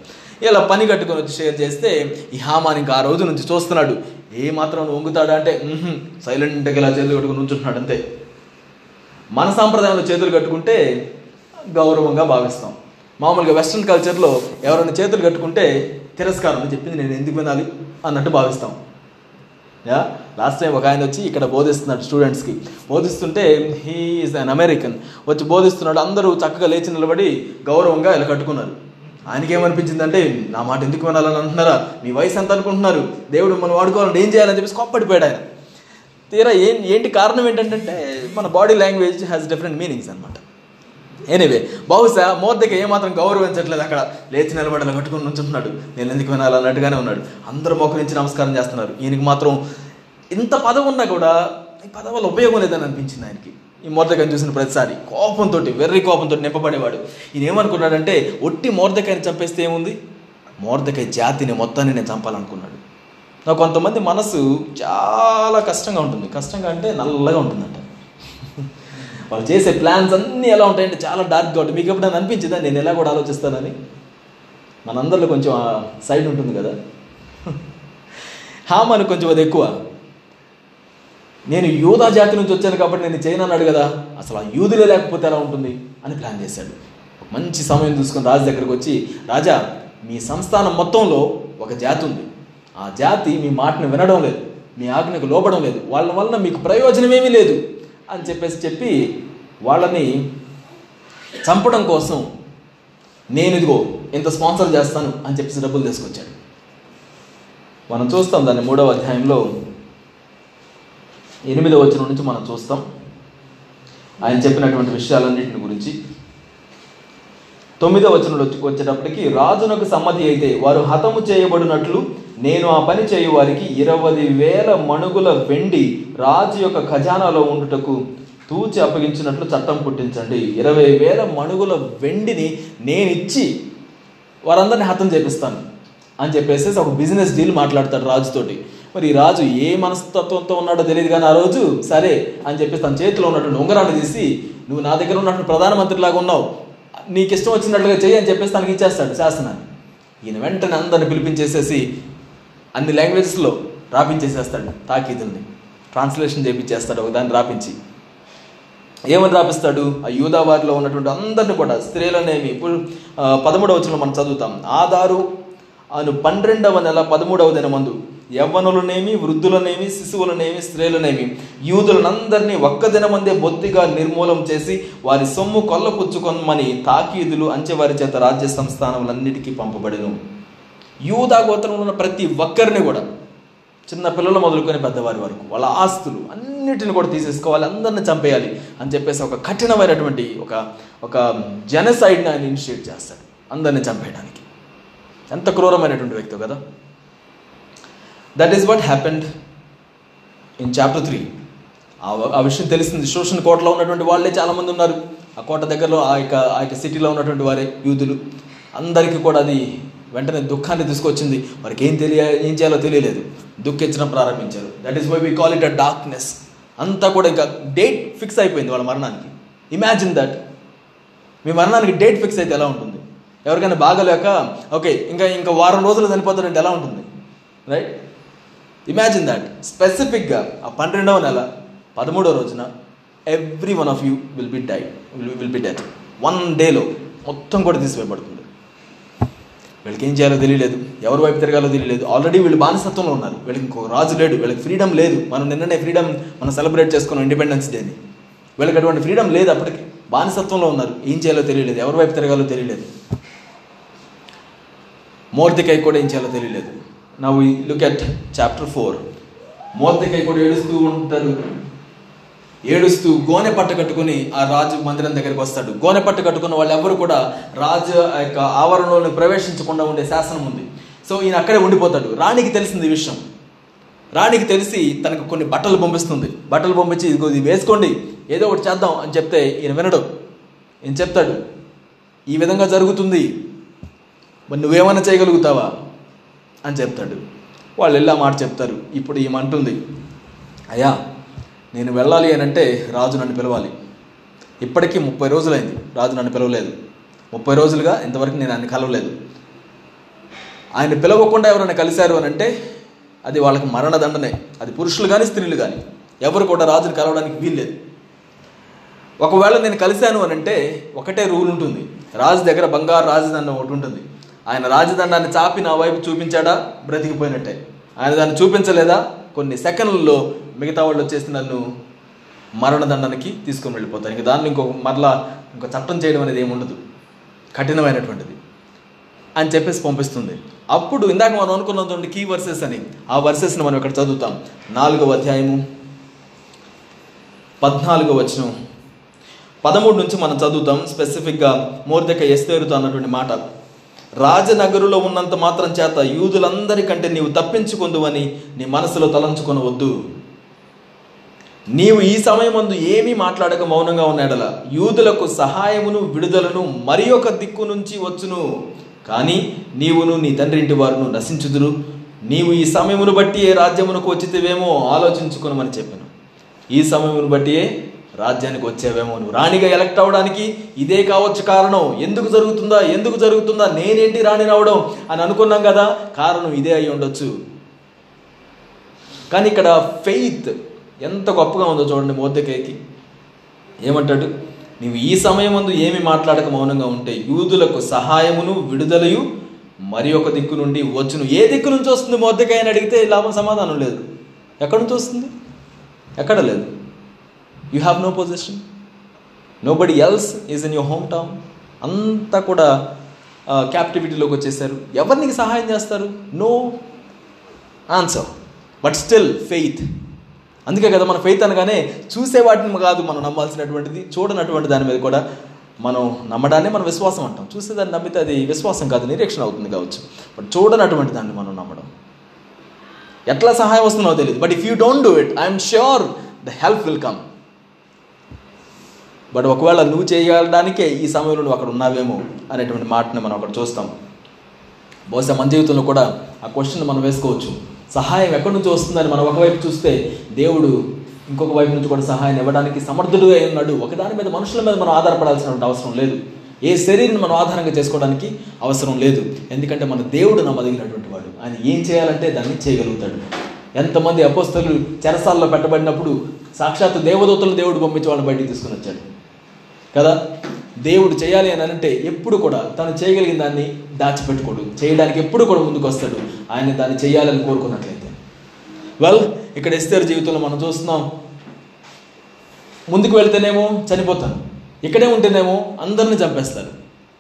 ఇలా పని కట్టుకొని వచ్చి షేర్ చేస్తే ఈ హామాన్ ఇంకా ఆ రోజు నుంచి చూస్తున్నాడు. ఏ మాత్రం వంగుతాడా అంటే సైలెంట్గా ఇలా చేతులు కట్టుకుని ఉంచుంటున్నాడు అంతే. మన సాంప్రదాయంలో చేతులు కట్టుకుంటే గౌరవంగా భావిస్తాం. మామూలుగా వెస్ట్రన్ కల్చర్లో ఎవరైనా చేతులు కట్టుకుంటే తిరస్కారం అని చెప్పింది నేను ఎందుకు వినాలి అన్నట్టు భావిస్తాం. యా లాస్ట్ టైం ఒక ఆయన వచ్చి ఇక్కడ బోధిస్తున్నాడు స్టూడెంట్స్కి బోధిస్తుంటే హీ ఈజ్ అన్ అమెరికన్ వచ్చి బోధిస్తున్నాడు అందరూ చక్కగా లేచి నిలబడి గౌరవంగా ఇలా కట్టుకున్నారు. ఆయనకి ఏమనిపించిందంటే నా మాట ఎందుకు వినాలని అంటున్నారా? మీ వయసు ఎంత అనుకుంటున్నారు? దేవుడు మనం వాడుకోవాలని ఏం చేయాలని చెప్పేసి కోప్పడిపోయాడు ఆయన. తీరా ఏం ఏంటి కారణం ఏంటంటే మన body language has different meanings అనమాట ఎనీవే బహుశా మోర్దకి ఏమాత్రం గౌరవించట్లేదు అక్కడ. లేచి నిలబడలా కట్టుకుని నుంచుంటున్నాడు. నేను ఎందుకు వినాలి అన్నట్టుగానే ఉన్నాడు. అందరూ మోకరించి నమస్కారం చేస్తున్నారు. ఈయనకి మాత్రం ఇంత పదవి ఉన్నా కూడా ఈ పదవి వల్ల ఉపయోగం లేదని అనిపించింది ఆయనకి. ఈ మోర్దకాయని చూసిన ప్రతిసారి కోపంతో వెర్రి కోపంతో నింపబడేవాడు. ఈయన ఏమనుకున్నాడంటే ఒట్టి మోర్దకాయని చంపేస్తే ఏముంది? మోర్దకాయ జాతిని మొత్తాన్ని నేను చంపాలనుకున్నాడు. నాకు కొంతమంది మనసు చాలా కష్టంగా ఉంటుంది. కష్టంగా అంటే నల్లగా ఉంటుందంట. వాళ్ళు చేసే ప్లాన్స్ అన్నీ ఎలా ఉంటాయంటే చాలా డార్క్గా ఉంటాయి. మీకు ఎప్పుడైనా అనిపించిందా? నేను ఎలా కూడా ఆలోచిస్తానని? మనందరిలో కొంచెం సైడ్ ఉంటుంది కదా. హామని కొంచెం అది ఎక్కువ. నేను యూదా జాతి నుంచి వచ్చాను కాబట్టి నేను చేయను అన్నాడు కదా. అసలు ఆ యూదులే లేకపోతే ఎలా ఉంటుంది? అని ప్లాన్ చేశాడు. మంచి సమయం చూసుకొని రాజు దగ్గరకు వచ్చి రాజా మీ సంస్థానం మొత్తంలో ఒక జాతి ఉంది. ఆ జాతి మీ మాటను వినడం లేదు. మీ ఆజ్ఞకు లోపడం లేదు. వాళ్ళ వలన మీకు ప్రయోజనం ఏమీ లేదు. అని చెప్పేసి చెప్పి వాళ్ళని చంపడం కోసం నేను ఇదిగో ఇంత స్పాన్సర్ చేస్తాను అని చెప్పేసి డబ్బులు తీసుకొచ్చాడు. మనం చూస్తాం దాన్ని మూడవ అధ్యాయంలో. ఎనిమిదవ వచ్చిన నుంచి మనం చూస్తాం. ఆయన చెప్పినటువంటి విషయాలన్నింటిని గురించి తొమ్మిదవ వచనంలో వచ్చేటప్పటికి రాజునకు సమ్మతి అయితే వారు హతము చేయబడినట్లు నేను ఆ పని చేయు వారికి ఇరవై వేల మణుగుల వెండి రాజు యొక్క ఖజానాలో ఉండుటకు తూచి అప్పగించినట్లు చట్టం పుట్టించండి. ఇరవై వేల మణుగుల వెండిని నేను ఇచ్చి వారందరిని హతం చేపిస్తాను. అని చెప్పేసి ఒక బిజినెస్ డీల్ మాట్లాడతాడు రాజుతోటి. మరి ఈ రాజు ఏ మనస్తత్వంతో ఉన్నాడో తెలియదు కానీ ఆ రోజు సరే అని చెప్పేసి తన చేతిలో ఉన్నటువంటి ఉంగరాన్ని తీసి నువ్వు నా దగ్గర ఉన్నటువంటి ప్రధానమంత్రిలాగా ఉన్నావు. నీకు ఇష్టం వచ్చినట్లుగా చెయ్యి అని చెప్పేసి తనకి ఇచ్చేస్తాడు శాసనాన్ని. ఈయన వెంటనే అందరిని పిలిపించేసేసి అన్ని లాంగ్వేజెస్లో రాపించేసేస్తాడు తాకీదుల్ని. ట్రాన్స్లేషన్ చేపించేస్తాడు ఒక దాన్ని రాపించి. ఏమని రాపిస్తాడు? ఆ యూదావారిలో ఉన్నటువంటి అందరిని కూడా స్త్రీలనేమి ఇప్పుడు పదమూడవ వచనంలో మనం చదువుతాం. ఆధారు అను పన్నెండవ నెల పదమూడవ దినమందు యవ్వనులనేమి వృద్ధులనేమి శిశువులనేమి స్త్రీలనేమి యూదులనందరినీ ఒక్క దినమందే బొత్తిగా నిర్మూలం చేసి వారి సొమ్ము కొల్లపుచ్చుకొనమని తాకీదులు అంచెవారి చేత రాజ్య సంస్థానములన్నిటికీ పంపబడిను. యూదా గోత్రంలో ఉన్న ప్రతి ఒక్కరిని కూడా చిన్న పిల్లలు మొదలుకొని పెద్దవారి వరకు వాళ్ళ ఆస్తులు అన్నిటిని కూడా తీసేసుకోవాలి అందరిని చంపేయాలి అని చెప్పేసి ఒక కఠినమైనటువంటి ఒక ఒక జనసైడ్ని ఆయన ఇనిషియేట్ చేస్తాడు అందరిని చంపేయడానికి ఎంత క్రూరమైనటువంటి వ్యక్తి కదా. That is what happened in chapter three ఆ విషయం తెలిసింది. శోషణ కోటలో ఉన్నటువంటి వాళ్ళే చాలామంది ఉన్నారు. ఆ కోట దగ్గరలో ఆ యొక్క ఆ యొక్క సిటీలో ఉన్నటువంటి వారే యూదులు. అందరికీ కూడా అది వెంటనే దుఃఖాన్ని తీసుకొచ్చింది. వారికి ఏం తెలియ ఏం చేయాలో తెలియలేదు. దుఃఖించడం ప్రారంభించారు. That is why we call it a darkness అంతా కూడా ఇంకా డేట్ ఫిక్స్ అయిపోయింది వాళ్ళ మరణానికి. ఇమాజిన్ దట్ మీ మరణానికి డేట్ ఫిక్స్ అయితే ఎలా ఉంటుంది? ఎవరికైనా బాగలేక ఓకే ఇంకా ఇంకా వారం రోజులు చనిపోతారంటే ఎలా ఉంటుంది? రైట్ ఇమాజిన్ దాట్ స్పెసిఫిక్గా ఆ పన్నెండవ నెల పదమూడవ రోజున every one of you will be die will will be death one డేలో మొత్తం కూడా తీసివేయబడుతుంది. వీళ్ళకి ఏం చేయాలో తెలియలేదు. ఎవరి వైపు తిరగాలో తెలియలేదు. ఆల్రెడీ వీళ్ళు బానిసత్వంలో ఉన్నారు. వీళ్ళకి ఇంకో రాజు లేడు. వీళ్ళకి ఫ్రీడమ్ లేదు. మనం నిన్ననే ఫ్రీడమ్ మనం సెలబ్రేట్ చేసుకున్నాం ఇండిపెండెన్స్ డేని వీళ్ళకి అటువంటి ఫ్రీడమ్ లేదు అప్పటికి. బానిసత్వంలో ఉన్నారు. ఏం చేయాలో తెలియలేదు. ఎవరి వైపు తిరగాలో తెలియలేదు. మోర్తికై కూడా ఏం చేయాలో తెలియలేదు. Now look at chapter four Mordecai కూడా ఏడుస్తూ ఉంటారు ఏడుస్తూ గోనె పట్ట కట్టుకుని ఆ రాజు మందిరం దగ్గరికి వస్తాడు. గోనె పట్ట కట్టుకున్న వాళ్ళు ఎవరు కూడా రాజు ఆ యొక్క ఆవరణలోని ప్రవేశించకుండా ఉండే శాసనం ఉంది. సో ఈయన అక్కడే ఉండిపోతాడు. రాణికి తెలిసింది ఈ విషయం. రాణికి తెలిసి తనకు కొన్ని బట్టలు పంపిస్తుంది. బట్టలు పంపించి ఇది వేసుకోండి. ఏదో ఒకటి చేద్దాం అని చెప్తే ఈయన వినడు. ఈయన చెప్తాడు ఈ విధంగా జరుగుతుంది. మరి నువ్వేమైనా చేయగలుగుతావా? అని చెప్తాడు. వాళ్ళు వెళ్ళి మాట చెప్తారు. ఇప్పుడు ఏమంటుంది అయ్యా నేను వెళ్ళాలి అని అంటే రాజు నన్ను పిలవాలి. ఇప్పటికీ ముప్పై రోజులైంది. రాజు నన్ను పిలవలేదు. ముప్పై రోజులుగా ఇంతవరకు నేను ఆయన కలవలేదు. ఆయన పిలవకుండా ఎవరైనా కలిశారు అని అంటే అది వాళ్ళకి మరణదండనే అది పురుషులు కానీ స్త్రీలు కానీ ఎవరు కూడా రాజుని కలవడానికి వీల్లేదు. ఒకవేళ నేను కలిశాను అని అంటే ఒకటే రూల్ ఉంటుంది. రాజు దగ్గర బంగారు రాజధాని ఒకటి ఉంటుంది. ఆయన రాజదండాన్ని చాపి నా వైపు చూపించాడా? బ్రతికిపోయినట్టే. ఆయన దాన్ని చూపించలేదా? కొన్ని సెకండ్లలో మిగతా వాళ్ళు వచ్చేసి నన్ను మరణదండానికి తీసుకొని వెళ్ళిపోతారు. ఇంకా దాన్ని ఇంకొక మరలా ఇంకో చట్టం చేయడం అనేది ఏమి ఉండదు. కఠినమైనటువంటిది అని చెప్పేసి పంపిస్తుంది. అప్పుడు ఇందాక మనం అనుకున్నాం చూడండి కీ వర్సెస్ అని ఆ వర్సెస్ని మనం ఇక్కడ చదువుతాం. నాలుగవ అధ్యాయము పద్నాలుగో వచనం. పదమూడు నుంచి మనం చదువుతాం. స్పెసిఫిక్గా మోర్దక ఎస్తేరుతో అన్నటువంటి మాట. రాజనగరులో ఉన్నంత మాత్రం చేత యూదులందరికంటే నీవు తప్పించుకుందువని నీ మనసులో తలంచుకొనవద్దు. నీవు ఈ సమయమందు ఏమీ మాట్లాడక మౌనంగా ఉన్నాడల యూదులకు సహాయమును విడుదలను మరి ఒక దిక్కు నుంచి వచ్చును. కానీ నీవును నీ తండ్రి ఇంటి వారును నశించుదురు. నీవు ఈ సమయమును బట్టి ఏ రాజ్యమునకు వచ్చితేవేమో ఆలోచించుకునమని చెప్పాను. ఈ సమయమును బట్టియే రాజ్యానికి వచ్చేవేమో నువ్వు. రాణిగా ఎలక్ట్ అవ్వడానికి ఇదే కావచ్చు కారణం. ఎందుకు జరుగుతుందా? ఎందుకు జరుగుతుందా? నేనేంటి రాణి రావడం అని అనుకున్నాం కదా. కారణం ఇదే అయి ఉండొచ్చు. కానీ ఇక్కడ ఫెయిత్ ఎంత గొప్పగా ఉందో చూడండి మోద్దకేకి ఏమంటాడు? నీవు ఈ సమయం ముందు ఏమి మాట్లాడక మౌనంగా ఉంటే యూదులకు సహాయమును విడుదలయు మరి ఒక దిక్కు నుండి వచ్చును. ఏ దిక్కు నుంచి వస్తుంది మొద్దకాయని అడిగితే లాభం సమాధానం లేదు. ఎక్కడి నుంచి వస్తుంది? ఎక్కడ లేదు. You have no position nobody else is in your home town అంతా కూడా క్యాప్టివిటీలోకి వచ్చేసారు. ఎవరు నీకు సహాయం చేస్తారు? No answer but still faith అందుకే కదా మన ఫెయిత్ అనగానే చూసే వాటిని కాదు మనం నమ్మాల్సినటువంటిది చూడనటువంటి దాని మీద కూడా మనం నమ్మడాన్ని మనం విశ్వాసం అంటాం. చూసేదాన్ని నమ్మితే అది విశ్వాసం కాదు నిరీక్షణ అవుతుంది కావచ్చు. బట్ చూడనటువంటి దాన్ని మనం నమ్మడం. ఎట్లా సహాయం వస్తుందో తెలియదు. But if you don't do it I'm sure the help will come but ఒకవేళ నువ్వు చేయడానికే ఈ సమయంలో నువ్వు అక్కడ ఉన్నావేమో అనేటువంటి మాటని మనం అక్కడ చూస్తాం. బహుశా మన జీవితంలో కూడా ఆ క్వశ్చన్ మనం వేసుకోవచ్చు. సహాయం ఎక్కడి నుంచి వస్తుందని మనం ఒకవైపు చూస్తే దేవుడు ఇంకొక వైపు నుంచి కూడా సహాయం ఇవ్వడానికి సమర్థుడుగా ఉన్నాడు. ఒకదాని మీద మనుషుల మీద మనం ఆధారపడాల్సినటువంటి అవసరం లేదు. ఏ శరీరం మనం ఆధారంగా చేసుకోవడానికి అవసరం లేదు. ఎందుకంటే మన దేవుడు నమ్మదగినటువంటి వాడు. ఆయన ఏం చేయాలంటే దాన్ని చేయగలుగుతాడు. ఎంతమంది అపోస్తలు చెరసాల్లో పెట్టబడినప్పుడు సాక్షాత్ దేవదూతలు దేవుడు పంపించి వాళ్ళని బయటికి తీసుకుని వచ్చాడు. కదా? దేవుడు చేయాలి అని అంటే ఎప్పుడు కూడా తను చేయగలిగిన దాన్ని దాచిపెట్టుకోడు. చేయడానికి ఎప్పుడు కూడా ముందుకు వస్తాడు. ఆయన దాన్ని చేయాలని కోరుకున్నట్లయితే. వెల్ ఇక్కడ ఎస్తేరు జీవితంలో మనం చూస్తున్నాం. ముందుకు వెళ్తేనేమో చనిపోతాను ఇక్కడే ఉంటేనేమో అందరిని చంపేస్తారు.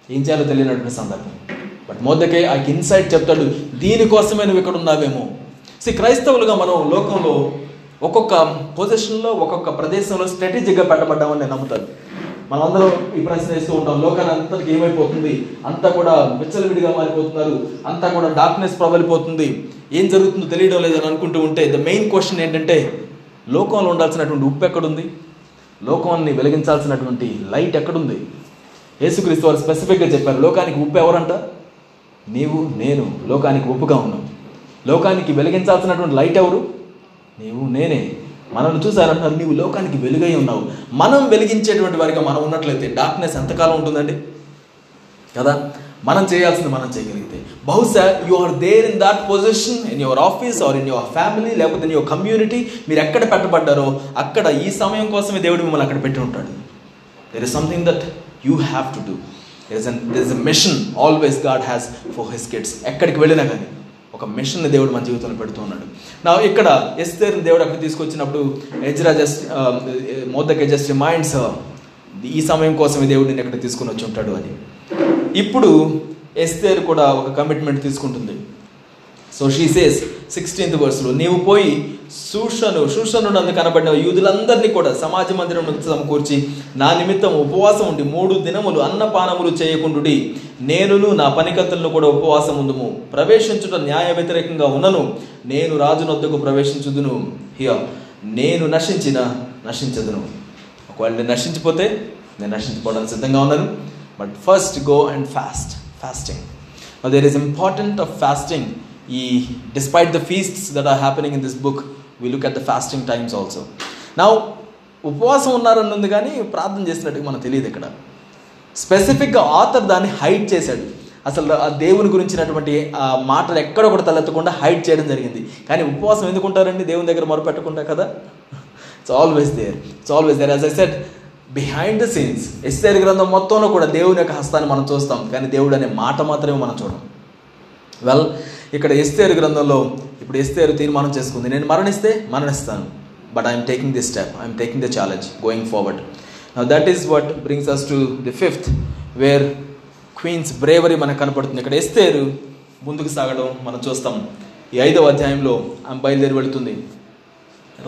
ఏం చేయాలో తెలియనటువంటి సందర్భం. బట్ మోదకే ఆ ఇన్సైట్ చెప్తాడు దీనికోసమే నువ్వు ఇక్కడ ఉన్నావేమో. సి క్రైస్తవులుగా మనం లోకంలో ఒక్కొక్క పొజిషన్లో ఒక్కొక్క ప్రదేశంలో స్ట్రాటజిక్గా పెట్టబడ్డామని నేను నమ్ముతాను. మనందరం ఈ ప్రశ్న వేస్తూ ఉంటాం. లోకాన్ని అంతటికి ఏమైపోతుంది? అంతా కూడా విచ్చలవిడిగా మారిపోతున్నారు. అంతా కూడా డార్క్నెస్ ప్రబలిపోతుంది. ఏం జరుగుతుందో తెలియడం లేదని అనుకుంటూ ఉంటే ద మెయిన్ క్వశ్చన్ ఏంటంటే లోకంలో ఉండాల్సినటువంటి ఉప్పు ఎక్కడుంది? లోకాన్ని వెలిగించాల్సినటువంటి లైట్ ఎక్కడుంది? యేసుక్రీస్తు వారు స్పెసిఫిక్గా చెప్పారు లోకానికి ఉప్పు ఎవరంట? నీవు నేను లోకానికి ఉప్పుగా ఉన్నాం. లోకానికి వెలిగించాల్సినటువంటి లైట్ ఎవరు? నీవు నేనే. మనల్ని చూసారంటున్నారు నీవు లోకానికి వెలుగై ఉన్నావు. మనం వెలిగించేటువంటి వారిగా మనం ఉన్నట్లయితే డార్క్నెస్ ఎంతకాలం ఉంటుందండి? కదా? మనం చేయాల్సింది మనం చేయగలిగితే. బహుశా you are there in that position in your office or in your family లేకపోతే ఇన్ యువర్ కమ్యూనిటీ మీరు ఎక్కడ పెట్టబడ్డారో అక్కడ ఈ సమయం కోసమే దేవుడు మిమ్మల్ని అక్కడ పెట్టి ఉంటాడు. There is something that you have to do there is there is a mission always God has for his kids ఎక్కడికి వెళ్ళినా కానీ. ఒక మిషన్ని దేవుడు మన జీవితంలో పెడుతూ ఉన్నాడు. నా ఇక్కడ ఎస్తేర్ని దేవుడు అక్కడ తీసుకొచ్చినప్పుడు ఎజ్రా జస్ట్ um, మోదకే జస్ట్ రిమైండ్స్ ఈ సమయం కోసమే దేవుడు నేను ఇక్కడ తీసుకుని వచ్చి ఉంటాడు అని. ఇప్పుడు ఎస్తేర్ కూడా ఒక కమిట్మెంట్ తీసుకుంటుంది. సో షీ సేస్ సిక్స్టీన్త్ వర్స్లో నీవు పోయి సూషను శూషను నందు కనబడిన యూదులందరినీ కూడా సమాజ మందిరం నుంచి సమకూర్చి నా నిమిత్తం ఉపవాసం ఉండి మూడు దినములు అన్నపానములు చేయకుండుడి. నేనును నా పనికత్తులను కూడా ఉపవాసం ఉందుము. ప్రవేశించుట న్యాయ వ్యతిరేకంగా ఉన్నను. నేను రాజునొద్దకు ప్రవేశించుదును. హియా నేను నశించిన నశించదును. ఒకవేళ నేను నశించిపోతే నేను నశించిపోవడానికి సిద్ధంగా ఉన్నాను. But first go and fast fasting there is important of fasting ఈ despite the feasts that are happening in this book we look at the fasting times also నా ఉపవాసం ఉన్నారని ఉంది కానీ ప్రార్థన చేసినట్టుగా మనకు తెలియదు ఇక్కడ. స్పెసిఫిక్గా ఆథర్ దాన్ని హైడ్ చేశాడు. అసలు ఆ దేవుని గురించినటువంటి ఆ మాటలు ఎక్కడ కూడా తలెత్తకుండా హైడ్ చేయడం జరిగింది. కానీ ఉపవాసం ఎందుకుంటారండి దేవుని దగ్గర మొరపెట్టకుండా కదా? It's always there it's always there as I said behind the scenes Esther గ్రంథం మొత్తంలో కూడా దేవుని యొక్క హస్తాన్ని మనం చూస్తాం. కానీ దేవుడు అనే మాట మాత్రమే మనం చూడం వెల్ ఇక్కడ ఎస్తేరు గ్రంథంలో ఇప్పుడు ఎస్తేరు తీర్మానం చేసుకుంది. నేను మరణిస్తే మరణిస్తాను. But I'm taking this step I'm taking the challenge going forward that is what brings us to the fifth where queen's bravery మనకు కనపడుతుంది. ఇక్కడ ఎస్తేరు ముందుకు సాగడం మనం చూస్తాం. ఈ ఐదవ అధ్యాయంలో ఆమె బయలుదేరి వెళుతుంది.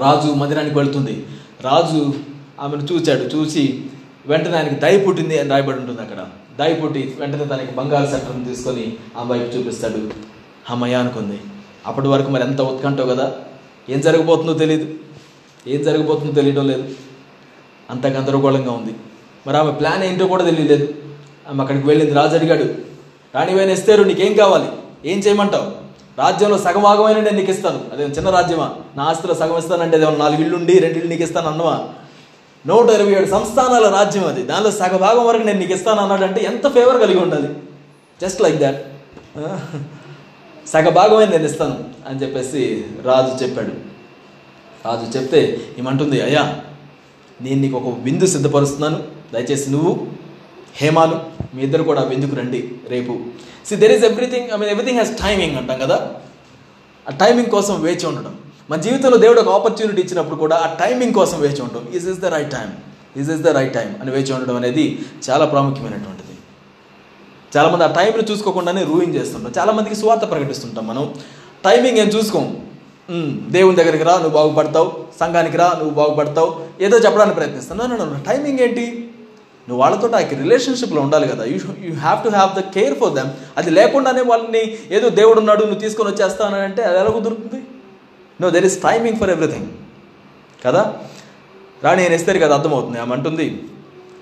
రాజు మందిరానికి వెళుతుంది. రాజు ఆమెను చూశాడు చూసి వెంటనే ఆయనకి దయ పుట్టింది అని రాయబడి ఉంటుంది అక్కడ. దయ పుట్టి వెంటనే తనకి బంగారు సెట్టర్ని తీసుకొని ఆ వైపు చూపిస్తాడు. అమ్మయ్య అనుకుంది. అప్పటి వరకు మరి ఎంత ఉత్కంఠో కదా? ఏం జరగబోతుందో తెలియదు ఏం జరగబోతుందో తెలియడం లేదు. అంత గందరగోళంగా ఉంది. మరి ఆమె ప్లాన్ ఏంటో కూడా తెలియలేదు. ఆమె అక్కడికి వెళ్ళింది రాజు అడిగాడు. రాణివైన ఇస్తారు నీకేం కావాలి? ఏం చేయమంటావు? రాజ్యంలో సగమాగమైన నేను నీకు ఇస్తాను. అదే చిన్న రాజ్యమా? నా ఆస్తిలో సగం ఇస్తానంటే నాలుగు ఇల్లుండి రెండు ఇల్లు నీకు ఇస్తాను అన్నవా? నూట ఇరవై ఏడు సంస్థానాల రాజ్యం అది. దానిలో సగ భాగం వరకు నేను నీకు ఇస్తాను అన్నాడు అంటే ఎంత ఫేవర్ కలిగి ఉండాలి? జస్ట్ లైక్ దాట్ సగభాగమే నేను ఇస్తాను అని చెప్పేసి రాజు చెప్పాడు. రాజు చెప్తే ఏమంటుంది అయ్యా నేను నీకు ఒక విందు సిద్ధపరుస్తున్నాను. దయచేసి నువ్వు హేమాలు మీ ఇద్దరు కూడా విందుకు రండి రేపు. See there is everything I mean everything has timing అంటాం కదా? ఆ టైమింగ్ కోసం వేచి ఉండడం మన జీవితంలో దేవుడు ఒక ఆపర్చునిటీ ఇచ్చినప్పుడు కూడా ఆ టైమింగ్ కోసం వేచి ఉండడం is is the right time is is the right time అని వేచి ఉండడం అనేది చాలా ప్రాముఖ్యమైనటువంటిది. చాలామంది ఆ టైంని చూసుకోకుండానే రూయిన్ చేస్తుంటాం. చాలామందికి స్వార్థ ప్రకటిస్తుంటాం మనం. టైమింగ్ ఏం చూసుకోం? దేవుని దగ్గరికి రా నువ్వు బాగుపడతావు. సంఘానికి రా నువ్వు బాగుపడతావు. ఏదో చెప్పడానికి ప్రయత్నిస్తాను టైమింగ్ ఏంటి? నువ్వు వాళ్ళతో ఆ రిలేషన్షిప్లో ఉండాలి కదా. You you have to have the care for them అది లేకుండానే వాళ్ళని ఏదో దేవుడు ఉన్నాడు నువ్వు తీసుకొని వచ్చేస్తావు అని అంటే అది ఎలా కుదురుతుంది? No there is timing for everything కదా? రాణి నేను ఇస్తారు కదా అర్థమవుతుంది. ఆమె అంటుంది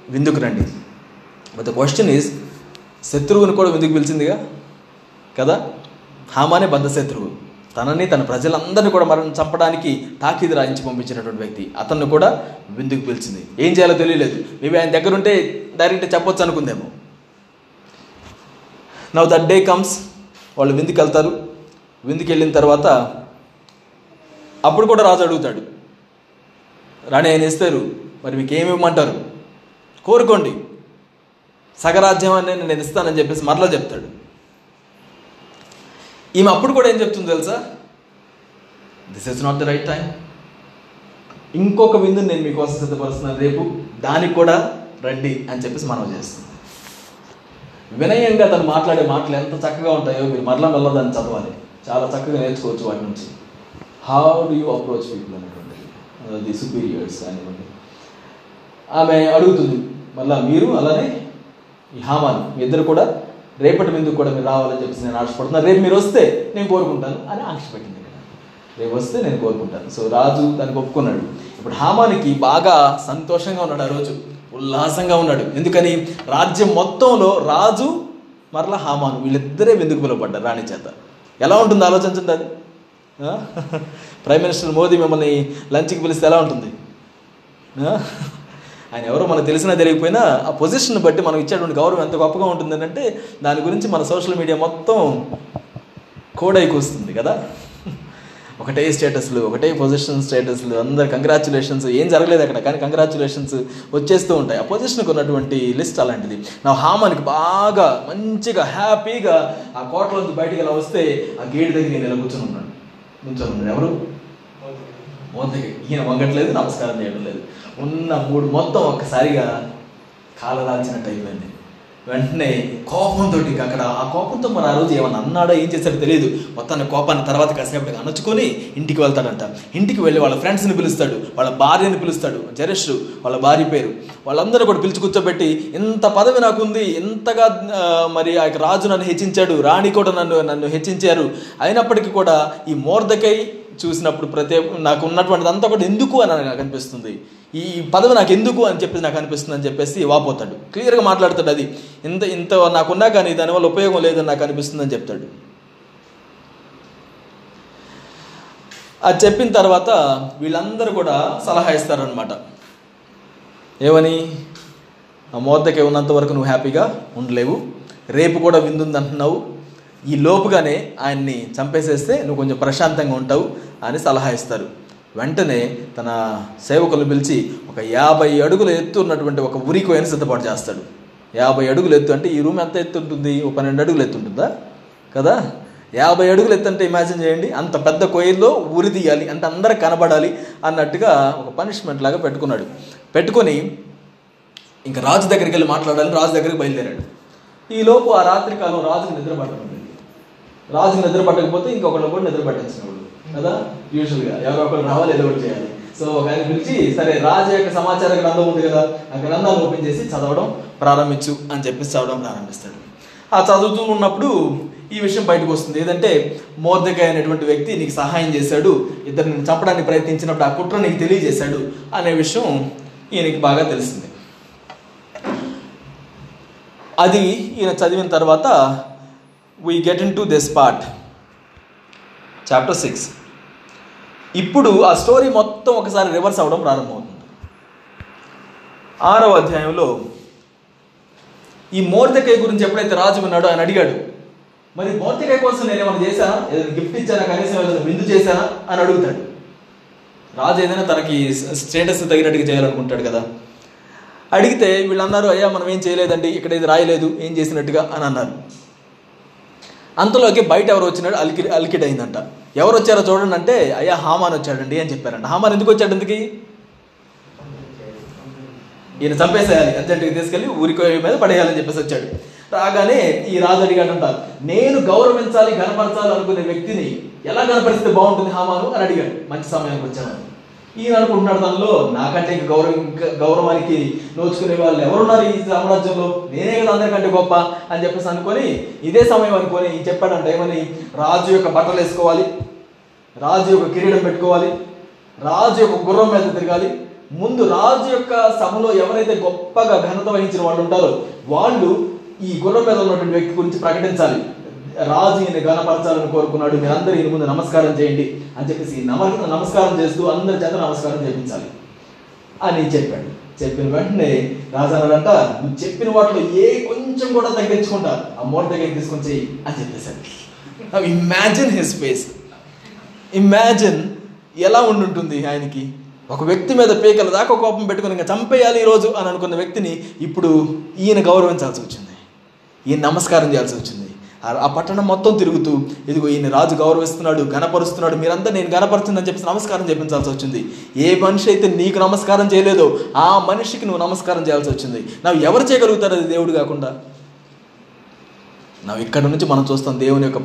విందుకు రండి. బట్ ద క్వశ్చన్ ఈజ్ శత్రువుని కూడా విందుకు పిలిచిందిగా? కదా? హామానే బద్ధ శత్రువు. తనని తన ప్రజలందరినీ కూడా మరణం చంపడానికి తాకీదు రాయించి పంపించినటువంటి వ్యక్తి. అతన్ని కూడా విందుకు పిలిచింది. ఏం చేయాలో తెలియలేదు. మేబీ ఆయన దగ్గర ఉంటే డైరెక్ట్ చెప్పొచ్చు అనుకుందేమో. నవ్ దట్ డే కమ్స్ వాళ్ళు విందుకు వెళ్తారు విందుకు వెళ్ళిన తర్వాత అప్పుడు కూడా రాజు అడుగుతాడు. రాణి ఆయన ఇస్తారు. మరి మీకు ఏమి ఇవ్వమంటారు? కోరుకోండి. సగరాజ్యాన్ని నేను ఇస్తానని చెప్పేసి మరలా చెప్తాడు. ఈమె అప్పుడు కూడా ఏం చెప్తుంది తెలుసా? This is not the right time ఇంకొక విందుని నేను మీకోసం సిద్ధపరుస్తున్నాను రేపు దానికి కూడా రండి అని చెప్పేసి మనం చేస్తుంది. వినయంగా తను మాట్లాడే మాటలు ఎంత చక్కగా ఉంటాయో మీరు మరలా మరలా దాన్ని చదవాలి. చాలా చక్కగా నేర్చుకోవచ్చు వాటి నుంచి. How do you approach people అనేటువంటిది. Uh, ది సుపీరియర్స్ కానివ్వండి. ఆమె అడుగుతుంది మళ్ళా మీరు అలానే ఈ హామాను మీ ఇద్దరు కూడా రేపటి మీదకు కూడా మీరు రావాలని చెప్పేసి నేను ఆశపడుతున్నాను రేపు మీరు వస్తే నేను కోరుకుంటాను అని ఆంక్ష పెట్టింది రేపు వస్తే నేను కోరుకుంటాను. సో రాజు దానికి ఒప్పుకున్నాడు. ఇప్పుడు హామానికి బాగా సంతోషంగా ఉన్నాడు ఆ రోజు. ఉల్లాసంగా ఉన్నాడు. ఎందుకని? రాజ్యం మొత్తంలో రాజు మరలా హామాను వీళ్ళిద్దరే వెందుకు పిలువబడ్డారు రాణి చేత. ఎలా ఉంటుంది ఆలోచించండి అది? ప్రైమ్ మినిస్టర్ మోదీ మిమ్మల్ని లంచ్కి పిలిస్తే ఎలా ఉంటుంది? ఆయన ఎవరో మనకు తెలిసినా తెలియకపోయినా ఆ పొజిషన్ బట్టి మనం ఇచ్చేటువంటి గౌరవం ఎంత గొప్పగా ఉంటుంది అంటే దాని గురించి మన సోషల్ మీడియా మొత్తం కోడై కూస్తుంది కదా. ఒకటే స్టేటస్లు ఒకటే పొజిషన్ స్టేటస్లు అందరు కంగ్రాచులేషన్స్ ఏం జరగలేదు అక్కడ కానీ కంగ్రాచులేషన్స్ వచ్చేస్తూ ఉంటాయి. ఆ పొజిషన్కి ఉన్నటువంటి లిస్ట్ అలాంటిది. నా హామానికి బాగా మంచిగా హ్యాపీగా ఆ కోటలోంచి బయటికి ఇలా వస్తే ఆ గేట్ దగ్గర నేను ఇలా కూర్చొని ఉన్నాడు. కూర్చొని ఉన్నాడు. ఎవరు? మోదీ ఈయన వంగట్లేదు నమస్కారం చేయడం లేదు ఉన్న మూడు మొత్తం ఒక్కసారిగా కాలరాల్చినట్టు అయిపోయింది. వెంటనే కోపంతో అక్కడ ఆ కోపంతో మరి ఆ రోజు ఏమన్నా అన్నాడో ఏం చేశాడో తెలియదు. మొత్తాన్ని కోపాన్ని తర్వాత కాసేపటికి అణుచుకొని ఇంటికి వెళ్తాడంట. ఇంటికి వెళ్ళి వాళ్ళ ఫ్రెండ్స్ని పిలుస్తాడు వాళ్ళ భార్యని పిలుస్తాడు జరేష్ వాళ్ళ భార్య పేరు. వాళ్ళందరూ కూడా పిలిచి కూర్చోబెట్టి ఇంత పదవి నాకుంది ఇంతగా మరి ఆ యొక్క రాజు నన్ను హెచ్చించాడు రాణి కూడా నన్ను నన్ను హెచ్చించారు. అయినప్పటికీ కూడా ఈ మోర్దకై చూసినప్పుడు ప్రతి నాకు ఉన్నటువంటిది అంతా కూడా ఎందుకు అని నాకు అనిపిస్తుంది. ఈ పదవి నాకు ఎందుకు అని చెప్పేసి నాకు అనిపిస్తుంది అని చెప్పేసి వాపోతాడు. క్లియర్గా మాట్లాడతాడు అది. ఇంత ఇంత నాకున్నా కానీ దానివల్ల ఉపయోగం లేదని నాకు అనిపిస్తుంది అని చెప్తాడు. అది చెప్పిన తర్వాత వీళ్ళందరూ కూడా సలహా ఇస్తారనమాట ఏమని? ఆ మోద్దకే ఉన్నంత వరకు నువ్వు హ్యాపీగా ఉండలేవు. రేపు కూడా విందుంది అంటున్నావు. ఈ లోపుగానే ఆయన్ని చంపేసేస్తే నువ్వు కొంచెం ప్రశాంతంగా ఉంటావు అని సలహా ఇస్తారు. వెంటనే తన సేవకులు పిలిచి ఒక యాభై అడుగుల ఎత్తు ఉన్నటువంటి ఒక ఉరికోయని సిద్ధపాటు చేస్తాడు. యాభై అడుగులు ఎత్తు అంటే ఈ రూమ్ ఎంత ఎత్తు ఉంటుంది? ఒక పన్నెండు అడుగులు ఎత్తు ఉంటుందా? కదా? యాభై అడుగులు ఎత్తు అంటే ఇమాజిన్ చేయండి అంత పెద్ద కోయిల్లో ఉరి తీయాలి అంటే అందరు కనబడాలి అన్నట్టుగా ఒక పనిష్మెంట్ లాగా పెట్టుకున్నాడు. పెట్టుకొని ఇంకా రాజు దగ్గరికి వెళ్ళి మాట్లాడాలి రాజు దగ్గరికి బయలుదేరాడు. ఈలోపు ఆ రాత్రి కాలం రాజుకి నిద్ర రాజు నిద్ర పట్టకపోతే ఇంకొకళ్ళు కూడా నిద్ర పట్టించిన వాళ్ళు కదా యూజువల్గా ఎవరో ఒకరు రావాలి ఏదో ఒకటి చేయాలి. సో ఒక ఆయన పిలిచి సరే రాజు యొక్క సమాచార గ్రంథం ఉంది కదా? ఆ గ్రంథాన్ని ఓపెన్ చేసి చదవడం ప్రారంభించు అని చెప్పేసి చదవడం ప్రారంభిస్తాడు. ఆ చదువుతూ ఉన్నప్పుడు ఈ విషయం బయటకు వస్తుంది. ఏదంటే మోర్దకాయ అనేటువంటి వ్యక్తి నీకు సహాయం చేశాడు. ఇద్దరిని చంపడానికి ప్రయత్నించినప్పుడు ఆ కుట్ర నీకు తెలియజేశాడు అనే విషయం ఈయనకి బాగా తెలిసింది. అది ఈయన చదివిన తర్వాత we get into this part chapter six ఇప్పుడు ఆ స్టోరీ మొత్తం ఒకసారి రివర్స్ అవ్వడం ప్రారంభమవుతుంది. ఆరవ అధ్యాయంలో ఈ మోర్దకాయ గురించి ఎప్పుడైతే రాజు ఉన్నాడో ఆయన అడిగాడు మరి మోర్దకాయ కోసం నేను ఏమైనా చేశానా ఏదైనా గిఫ్ట్ ఇచ్చానా? కనీసం ఏదైనా విందు చేశానా అని అడుగుతాడు. రాజు ఏదైనా తనకి స్టేటస్ తగినట్టుగా చేయాలనుకుంటాడు కదా. అడిగితే వీళ్ళు అన్నారు అయ్యా మనం ఏం చేయలేదండి? ఇక్కడ ఇది రాయలేదు. ఏం చేసినట్టుగా? అని అన్నారు. అంతలోకి బయట ఎవరు వచ్చినాడు అలికి అలికిడ్ అయిందంట ఎవరు వచ్చారో చూడండి అంటే అయ్యా హామాన్ వచ్చాడండి అని చెప్పారంట. హామాన్ ఎందుకు వచ్చాడు ఎందుకు ఈయన చంపేసేయాలి అర్జెంటుగా తీసుకెళ్ళి ఊరికి మీద పడేయాలని చెప్పేసి వచ్చాడు. రాగానే ఈ రాజు అడిగాడంట నేను గౌరవించాలి గనపరచాలి అనుకునే వ్యక్తిని ఎలా గనపరిస్తే బాగుంటుంది హామాను? అని అడిగాడు. మంచి సమయానికి వచ్చాను ఈయన అనుకుంటున్నాడు తనలో నాకంటే గౌరవం ఇంకా గౌరవానికి నోచుకునే వాళ్ళు ఎవరున్నారు ఈ సామ్రాజ్యంలో? నేనే కదా అందరికంటే గొప్ప అని చెప్పేసి అనుకొని ఇదే సమయం అనుకొని చెప్పాడంట ఏమని రాజు యొక్క బట్టలు వేసుకోవాలి. రాజు యొక్క కిరీటం పెట్టుకోవాలి. రాజు యొక్క గుర్రం మీద తిరగాలి. ముందు రాజు యొక్క సభలో ఎవరైతే గొప్పగా ఘనత వహించిన వాళ్ళు ఉంటారో వాళ్ళు ఈ గుర్రం మీద ఉన్నటువంటి వ్యక్తి గురించి ప్రకటించాలి. రాజు ఈయన గణపరచాలని కోరుకున్నాడు. మీరందరూ ఈయన ముందు నమస్కారం చేయండి అని చెప్పేసి నమ నమస్కారం చేస్తూ అందరి చేత నమస్కారం చేయించాలి అని చెప్పాడు. చెప్పిన వెంటనే రాజానంట నువ్వు చెప్పిన వాటిలో ఏ కొంచెం కూడా తగ్గించుకుంటా. ఆ మూట దగ్గర తీసుకొని చెయ్యి అని చెప్పేశాడు. ఇమాజిన్ హిస్ ఫేస్ ఇమాజిన్ ఎలా ఉండుంటుంది ఆయనకి. ఒక వ్యక్తి మీద పీకల దాకా కోపం పెట్టుకుని ఇంకా చంపేయాలి ఈరోజు అని అనుకున్న వ్యక్తిని ఇప్పుడు ఈయన గౌరవించాల్సి వచ్చింది. ఈయన నమస్కారం చేయాల్సి వచ్చింది. ఆ- పట్టణం మొత్తం తిరుగుతూ ఇదిగో ఈయన రాజు గౌరవిస్తున్నాడు గణపరుస్తున్నాడు మీరంతా నేను గణపరుస్తుందని చెప్పి నమస్కారం చెప్పించాల్సి వచ్చింది. ఏ మనిషి అయితే నీకు నమస్కారం చేయలేదో ఆ మనిషికి నువ్వు నమస్కారం చేయాల్సి వచ్చింది. నువ్వు ఎవరు చేయగలుగుతారు అది దేవుడు కాకుండా? ನಾವು ఇక్కడ నుంచి మనం చూస్తాం దేవుని యొక్క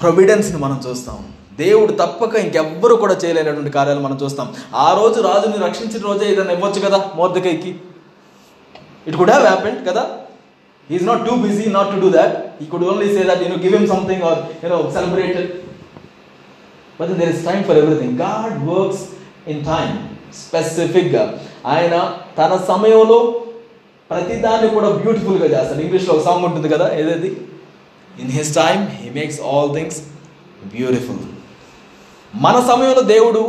ప్రొవిడెన్స్ని మనం చూస్తాం. దేవుడు తప్పక ఇంకెవ్వరు కూడా చేయలేనటువంటి కార్యాలు మనం చూస్తాం. ఆ రోజు రాజుని రక్షించిన రోజే ఏదైనా ఇవ్వచ్చు కదా మోర్దకైకి? ఇట్ కదా? Have is not too busy not to do that he could only say that you give him something or you know celebrate but there is time for everything God works in time స్పెసిఫిక్గా ఆయన తన సమయంలో ప్రతిదాన్ని కూడా బ్యూటిఫుల్గా చేస్తాడు. ఇంగ్లీష్లో ఒక సాంగ్ ఉంటుంది కదా ఏదైతే? In his time he makes all things beautiful మన సమయంలో దేవుడు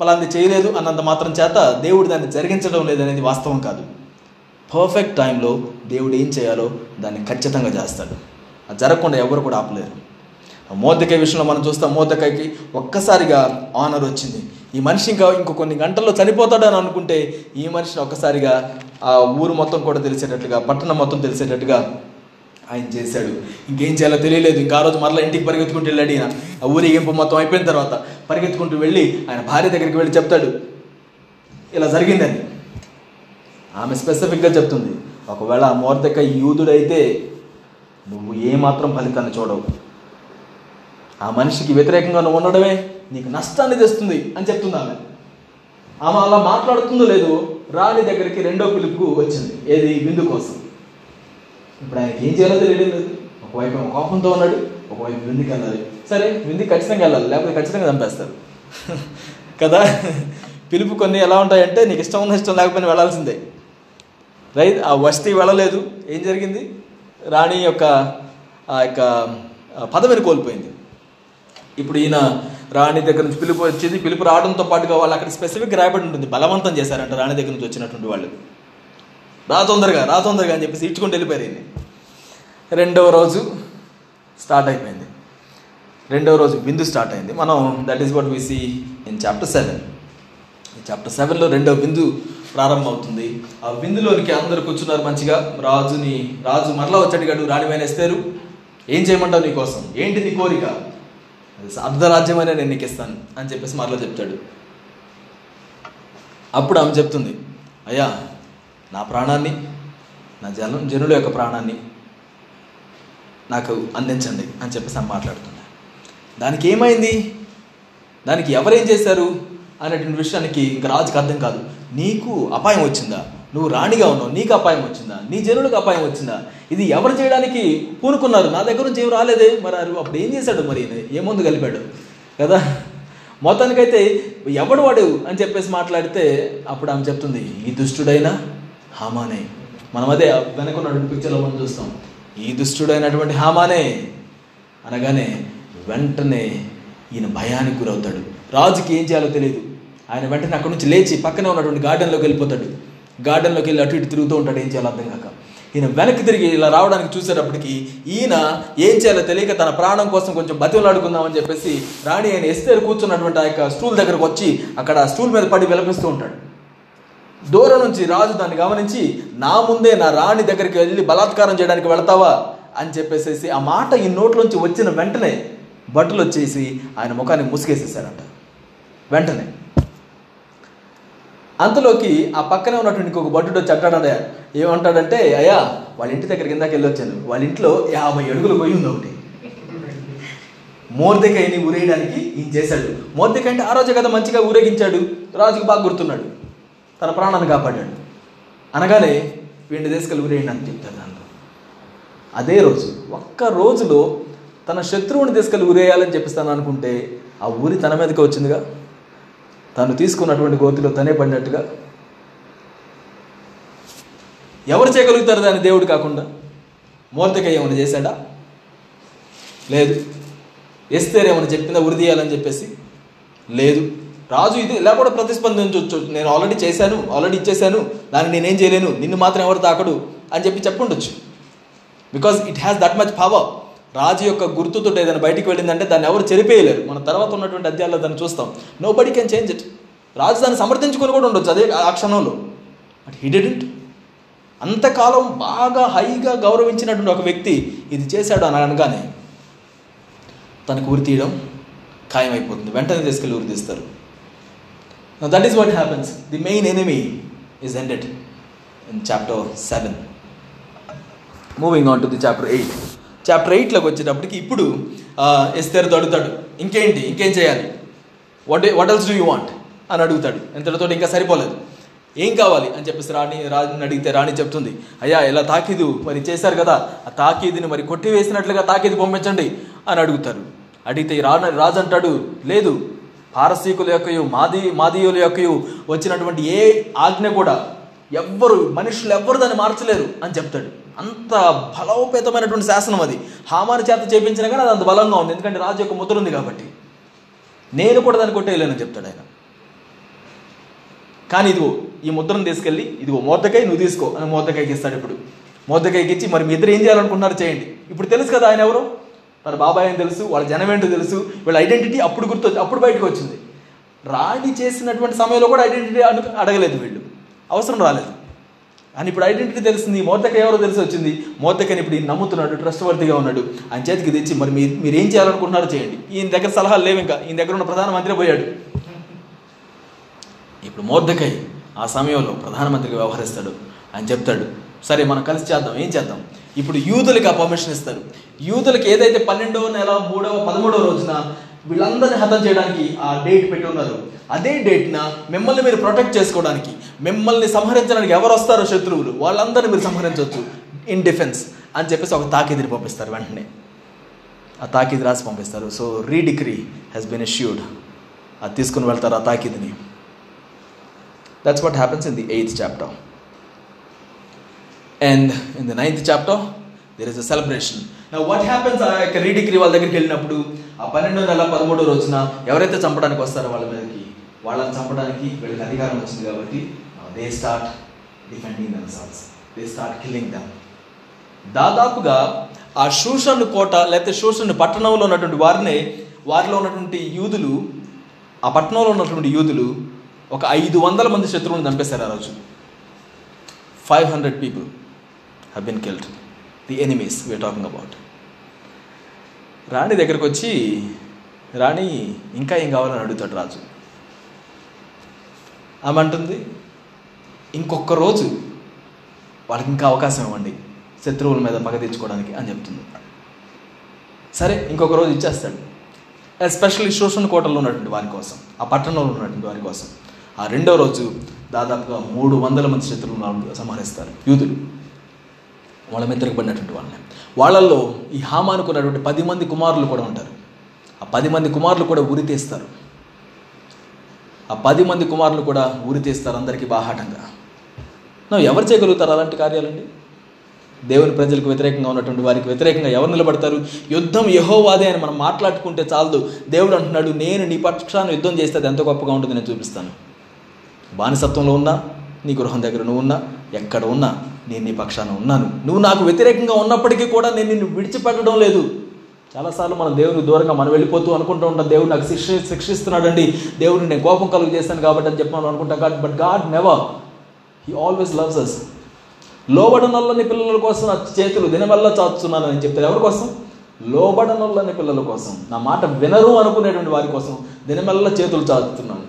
పలాంది చేయలేదు అన్నంత మాత్రం చేత దేవుడు దాన్ని జరిగించడం లేదనేది వాస్తవం కాదు. పర్ఫెక్ట్ టైంలో దేవుడు ఏం చేయాలో దాన్ని ఖచ్చితంగా చేస్తాడు. అది జరగకుండా ఎవరు కూడా ఆపలేరు. మోదకాయ విషయంలో మనం చూస్తాం మోదకాయకి ఒక్కసారిగా ఆనర్ వచ్చింది. ఈ మనిషి ఇంకా ఇంకో కొన్ని గంటల్లో చనిపోతాడని అనుకుంటే ఈ మనిషిని ఒక్కసారిగా ఆ ఊరు మొత్తం కూడా తెలిసేటట్టుగా పట్టణం మొత్తం తెలిసేటట్టుగా ఆయన చేశాడు. ఇంకేం చేయాలో తెలియలేదు. ఇంకా ఆ రోజు మరలా ఇంటికి పరిగెత్తుకుంటూ వెళ్ళాడు ఈయన. ఆ ఊరేగింపు మొత్తం అయిపోయిన తర్వాత పరిగెత్తుకుంటూ వెళ్ళి ఆయన భార్య దగ్గరికి వెళ్ళి చెప్తాడు ఇలా జరిగిందని. ఆమె స్పెసిఫిక్గా చెప్తుంది ఒకవేళ ఆ మోర్దక యూదుడైతే నువ్వు ఏమాత్రం ఫలితాన్ని చూడవు. ఆ మనిషికి వ్యతిరేకంగా నువ్వు ఉండడమే నీకు నష్టాన్ని తెస్తుంది అని చెప్తుంది ఆమె. ఆమె అలా మాట్లాడుతుందో లేదు రాణి దగ్గరికి రెండో పిలుపు వచ్చింది ఏది? విందు కోసం. ఇప్పుడు ఆయనకి ఏం చేయాలో తెలియడం లేదు. ఒకవైపు కోపంతో ఉన్నాడు ఒకవైపు విందుకి వెళ్ళాలి. సరే విందుకి ఖచ్చితంగా వెళ్ళాలి లేకపోతే ఖచ్చితంగా చంపేస్తారు. కదా? పిలుపు కొన్ని ఎలా ఉంటాయంటే నీకు ఇష్టం ఉన్న ఇష్టం లేకపోయినా వెళ్ళాల్సిందే. రైట్ ఆ వస్తీ వెళ్ళలేదు. ఏం జరిగింది? రాణి యొక్క ఆ యొక్క పదవిని కోల్పోయింది. ఇప్పుడు ఈయన రాణి దగ్గర నుంచి పిలుపు వచ్చింది. పిలుపు రావడంతో పాటుగా వాళ్ళు అక్కడ స్పెసిఫిక్ రాయబడి ఉంటుంది. బలవంతం చేశారంట రాణి దగ్గర నుంచి వచ్చినటువంటి వాళ్ళు. రా తొందరగా రా తొందరగా అని చెప్పేసి ఇచ్చుకుంటూ వెళ్ళిపోయారు రెండవ రోజు స్టార్ట్ అయిపోయింది. రెండవ రోజు బిందు స్టార్ట్ అయింది. మనం that is what we see in chapter seven chapter సెవెన్లో రెండవ బిందు ప్రారంభమవుతుంది. ఆ విందులోనికి అందరు కూర్చున్నారు మంచిగా. రాజుని రాజు మరలా వచ్చాడు అడిగాడు రాణివైన ఏం చేయమంటావు నీ కోసం? ఏంటి నీ కోరిక? అర్ధరాజ్యమైన నేను నీకు ఇస్తాను అని చెప్పేసి మరలా చెప్తాడు. అప్పుడు ఆమె చెప్తుంది అయ్యా నా ప్రాణాన్ని నా జనం జనుల యొక్క ప్రాణాన్ని నాకు అందించండి అని చెప్పేసి ఆమె మాట్లాడుతున్నా దానికి ఏమైంది? దానికి ఎవరేం చేశారు? అనేటువంటి విషయానికి ఇంకా రాజుకి అర్థం కాదు. నీకు అపాయం వచ్చిందా? నువ్వు రాణిగా ఉన్నావు. నీకు అపాయం వచ్చిందా? నీ జనులకు అపాయం వచ్చిందా? ఇది ఎవరు చేయడానికి పూనుకున్నారు? నా దగ్గర నుంచి ఏం రాలేదే? మరి అప్పుడు ఏం చేశాడు మరి? ఈయన? ఏ కలిపాడు? కదా? మొత్తానికైతే ఎవడు వాడు అని చెప్పేసి మాట్లాడితే అప్పుడు ఆమె చెప్తుంది ఈ దుష్టుడైనా హామానే. మనం అదే వెనకున్నటువంటి పిక్చర్లో మనం చూస్తాం. ఈ దుష్టుడైనటువంటి హామానే. అనగానే వెంటనే ఈయన భయానికి గురవుతాడు. రాజుకి ఏం చేయాలో తెలియదు. ఆయన వెంటనే అక్కడి నుంచి లేచి పక్కనే ఉన్నటువంటి గార్డెన్లోకి వెళ్ళిపోతాడు. గార్డెన్లోకి వెళ్ళి అటు ఇటు తిరుగుతూ ఉంటాడు ఏం చేయాలో అర్థం కాక. ఈయన వెనక్కి తిరిగి ఇలా రావడానికి చూసేటప్పటికి ఈయన ఏం చేయాలో తెలియక తన ప్రాణం కోసం కొంచెం బతిలాడుకుందామని చెప్పేసి రాణి ఆయన ఎస్తేరు కూర్చున్నటువంటి ఆ యొక్క స్టూల్ దగ్గరకు వచ్చి అక్కడ స్టూల్ మీద పడి విలపిస్తూ ఉంటాడు. దూరం నుంచి రాజు దాన్ని గమనించి నా ముందే నా రాణి దగ్గరికి వెళ్ళి బలాత్కారం చేయడానికి వెళతావా? అని చెప్పేసేసి ఆ మాట ఈ నోట్లోంచి వచ్చిన వెంటనే బట్టలు వచ్చేసి ఆయన ముఖాన్ని ముసుగేసేసారంట వెంటనే అంతలోకి ఆ పక్కనే ఉన్నటువంటి ఇంకొక బట్టుడు వచ్చి అంటాడు ఏమంటాడంటే అయ్యా వాళ్ళ ఇంటి దగ్గరికి ఇందాక వెళ్ళి వచ్చాను. వాళ్ళ ఇంట్లో యాభై అడుగులు పోయి ఉంది ఒకటి. మోర్దెకాయని ఊరేయడానికి ఈయన చేశాడు. మోర్దెకాయ అంటే ఆ రోజే కదా మంచిగా ఊరేగించాడు. రాజుకు బాగా గుర్తున్నాడు. తన ప్రాణాన్ని కాపాడాడు. అనగానే వీడిని తీసుకెళ్ళి ఊరేయండి అని చెప్తాడు దాంట్లో. అదే రోజు ఒక్క రోజులో తన శత్రువుని తీసుకెళ్ళి ఊరేయాలని చెప్పిస్తాను అనుకుంటే ఆ ఊరి తన మీదకి వచ్చిందిగా? తను తీసుకున్నటువంటి గోతిలో తనే పడినట్టుగా ఎవరు చేయగలుగుతారు దాన్ని దేవుడు కాకుండా? మూర్తిగా ఏమైనా చేశాడా? లేదు. ఎస్తేరేమైనా చెప్పిందా ఉరిదీయాలని చెప్పేసి? లేదు. రాజు ఇది ఇలా కూడా ప్రతిస్పందించవచ్చు నేను ఆల్రెడీ చేశాను ఆల్రెడీ ఇచ్చేశాను దాన్ని నేనేం చేయలేను నిన్ను మాత్రం ఎవరు తాకడు అని చెప్పి చెప్పుండొచ్చు. Because it has that much power రాజు యొక్క గుర్తుతో ఏదైనా బయటికి వెళ్ళిందంటే దాన్ని ఎవరు చెరిపేయలేరు. మన తర్వాత ఉన్నటువంటి అధ్యాయాల్లో దాన్ని చూస్తాం. Nobody can change it రాజు దాన్ని సమర్థించుకొని కూడా ఉండొచ్చు అదే ఆ క్షణంలో. బట్ హీ డిడెంట్ అంతకాలం బాగా హైగా గౌరవించినటువంటి ఒక వ్యక్తి ఇది చేశాడు అని అనగానే తనకు ఉరి తీయడం ఖాయమైపోతుంది. వెంటనే తీసుకెళ్ళి ఉరి తీస్తారు. That is what happens the main enemy is ended in chapter seven moving on to the chapter eight chapter ఎయిట్లోకి వచ్చేటప్పటికి ఇప్పుడు ఎస్తేరు అడుగుతాడు ఇంకేంటి? ఇంకేం చేయాలి? What what else do you want అని అడుగుతాడు. ఎంతటితో ఇంకా సరిపోలేదు. ఏం కావాలి? అని చెప్పేసి రాణి రాజుని అడిగితే రాణి చెప్తుంది అయ్యా ఇలా తాకీదు మరి చేశారు కదా ఆ తాకీదుని మరి కొట్టివేసినట్లుగా తాకీదు పంపించండి అని అడుగుతారు అడిగితే ఈ రాజు రాజు అంటాడు లేదు పారసీకుల యొక్క మాది మాదీయుల యొక్క వచ్చినటువంటి ఏ ఆజ్ఞ కూడా ఎవ్వరు మనుషులు ఎవ్వరు దాన్ని మార్చలేరు అని చెప్తాడు. అంత బలోపేతమైనటువంటి శాసనం అది. హామాని చేత చేపించినా కానీ అది అంత బలంగా ఉంది. ఎందుకంటే రాజు యొక్క ముద్ర ఉంది కాబట్టి. నేను కూడా దాన్ని కొట్టేయలేనని చెప్తాడు ఆయన. కానీ ఇదిగో ఈ ముద్రను తీసుకెళ్ళి ఇదిగో మోద్దకాయ నువ్వు తీసుకో అని మోద్దకాయకి ఇస్తాడు ఇప్పుడు. మోద్దకాయకి ఇచ్చి మరి మీ ఇద్దరు ఏం చేయాలనుకుంటున్నారు చేయండి. ఇప్పుడు తెలుసు కదా ఆయన ఎవరు? తన బాబాయ్ అని తెలుసు వాళ్ళ జనం ఏంటో తెలుసు వీళ్ళ ఐడెంటిటీ అప్పుడు గుర్తు అప్పుడు బయటకు వచ్చింది. రాణి చేసినటువంటి సమయంలో కూడా ఐడెంటిటీ అడగలేదు వీళ్ళు. అవసరం రాలేదు. అని ఇప్పుడు ఐడెంటిటీ తెలిసింది మోతక ఎవరో తెలిసి వచ్చింది. మోతకని ఇప్పుడు ఈయన నమ్ముతున్నాడు ట్రస్ట్ వర్తిగా ఉన్నాడు. ఆయన చేతికి తెచ్చి మరి మీరు మీరు ఏం చేయాలనుకుంటున్నారో చేయండి. ఈయన దగ్గర సలహాలు లేవు ఇంకా. ఈయన దగ్గర ఉన్న ప్రధానమంత్రి పోయాడు. ఇప్పుడు మోర్దకై ఆ సమయంలో ప్రధానమంత్రిగా వ్యవహరిస్తాడు. ఆయన చెప్తాడు సరే మనం కలిసి చేద్దాం ఏం చేద్దాం? ఇప్పుడు యూదులకి ఆ పర్మిషన్ ఇస్తారు. యూదులకి ఏదైతే పన్నెండవ నెల మూడవ పదమూడవ రోజున వీళ్ళందరినీ హతం చేయడానికి ఆ డేట్ పెట్టి ఉన్నారు. అదే డేట్న మిమ్మల్ని మీరు ప్రొటెక్ట్ చేసుకోవడానికి మిమ్మల్ని సంహరించడానికి ఎవరు వస్తారో శత్రువులు వాళ్ళందరినీ మీరు సంహరించవచ్చు. ఇన్ డిఫెన్స్ అని చెప్పేసి ఒక తాకిదిని పంపిస్తారు వెంటనే. ఆ తాకిది రాసి పంపిస్తారు. So decree has been issued అది తీసుకుని వెళ్తారు ఆ తాకిదిని. That's what happens in the eighth chapter and in the ninth chapter there is a celebration what happens ఆ యొక్క రీడిగ్రీ వాళ్ళ దగ్గరికి వెళ్ళినప్పుడు? ఆ పన్నెండో నెల పదమూడో రోజున ఎవరైతే చంపడానికి వస్తారో వాళ్ళ మీదకి వాళ్ళని చంపడానికి వీళ్ళకి అధికారం వచ్చింది కాబట్టి they start defending themselves they start killing them దాదాపుగా ఆ శూషన్ కోట లేకపోతే శూషన్ పట్టణంలో ఉన్నటువంటి వారిని వారిలో ఉన్నటువంటి యూదులు ఆ పట్టణంలో ఉన్నటువంటి యూదులు ఒక ఐదు వందల మంది శత్రువులను చంపేశారు ఆ రోజు. Five hundred people have been killed the enemies we're talking about రాణి దగ్గరకు వచ్చి రాణి ఇంకా ఏం కావాలని అడుగుతాడు రాజు? ఆమె అంటుంది ఇంకొక రోజు వాళ్ళకి ఇంకా అవకాశం ఇవ్వండి. శత్రువుల మీద పగ తెచ్చుకోవడానికి అని చెప్తుంది. సరే ఇంకొక రోజు ఇచ్చేస్తాడు. ఎస్పెషల్లీ శోషణ కోటలో ఉన్నటువంటి వారి కోసం ఆ పట్టణంలో ఉన్నటువంటి వారి కోసం. ఆ రెండో రోజు దాదాపుగా మూడు వందల మంది శత్రువులను సంహరిస్తారు. యూదులు. వాళ్ళ మీద తిరగబడినటువంటి వాళ్ళని. వాళ్ళల్లో ఈ హామానుకున్నటువంటి పది మంది కుమారులు కూడా ఉంటారు. ఆ పది మంది కుమారులు కూడా ఉరి తీస్తారు. ఆ పది మంది కుమారులు కూడా ఉరి తీస్తారు అందరికీ బాహాటంగా. నువ్వు ఎవరు చేయగలుగుతారు అలాంటి కార్యాలండి? దేవుని ప్రజలకు వ్యతిరేకంగా ఉన్నటువంటి వారికి వ్యతిరేకంగా ఎవరు నిలబడతారు? యుద్ధం యహోవాదే అని మనం మాట్లాడుకుంటే చాలదు. దేవుడు అంటున్నాడు నేను నీ పక్షాన్ని యుద్ధం చేస్తే అది ఎంత గొప్పగా ఉంటుంది నేను చూపిస్తాను. బానిసత్వంలో ఉన్నా నీ గృహం దగ్గర నువ్వు ఉన్నా ఎక్కడ ఉన్నా నేను నీ పక్షాన ఉన్నాను. నువ్వు నాకు వ్యతిరేకంగా ఉన్నప్పటికీ కూడా నేను నిన్ను విడిచిపెట్టడం లేదు. చాలాసార్లు మనం దేవుని దూరంగా మనం వెళ్ళిపోతూ అనుకుంటూ ఉంటాం దేవుడు నాకు శిక్ష శిక్షిస్తున్నాడండి. దేవుడిని నేను కోపం కలుగు చేస్తాను కాబట్టి అని చెప్పి మనం అనుకుంటాం God but God never he always loves us లోబడనొల్లని పిల్లల కోసం నా చేతులు దినవల్ల చాచుతున్నాను అని చెప్తారు ఎవరి కోసం? లోబడనొల్లని పిల్లల కోసం. నా మాట వినరు అనుకునేటువంటి వారి కోసం దినవల్ల చేతులు చాచుతున్నాను.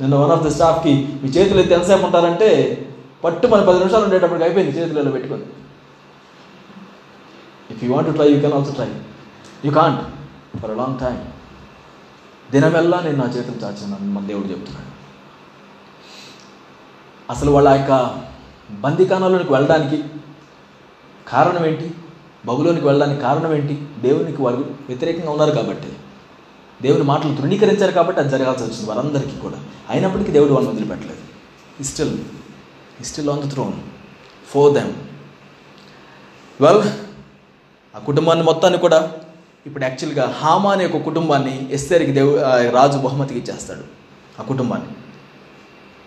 నిన్న వన్ ఆఫ్ ద స్టాఫ్కి మీ చేతులు ఎత్తి ఎంతసేపు ఉంటారంటే పట్టు మన పది నిమిషాలు ఉండేటప్పటికి అయిపోయింది చేతులలో పెట్టుకొని. If you want to try you can also try you can't for a long time దినమెల్లా నేను నా చేతులు చాచున్నాను మన దేవుడు చెప్తున్నాడు. అసలు వాళ్ళ యొక్క బందికానంలోనికి వెళ్ళడానికి కారణం ఏంటి? బబులోనికి వెళ్ళడానికి కారణం ఏంటి? దేవునికి వారు వ్యతిరేకంగా ఉన్నారు కాబట్టి దేవుని మాటలు తృణీకరించారు కాబట్టి అది జరగాల్సి వచ్చింది వారందరికీ కూడా. అయినప్పటికీ దేవుడు వాళ్ళని వదిలిపెట్టలేదు. Still still on the throne for them well ఆ కుటుంబాన్ని మొత్తాన్ని కూడా ఇప్పుడు యాక్చువల్గా హామా అనే ఒక కుటుంబాన్ని ఎస్తేరికి దేవు ఆ రాజు బహుమతికి ఇచ్చేస్తాడు. ఆ కుటుంబాన్ని.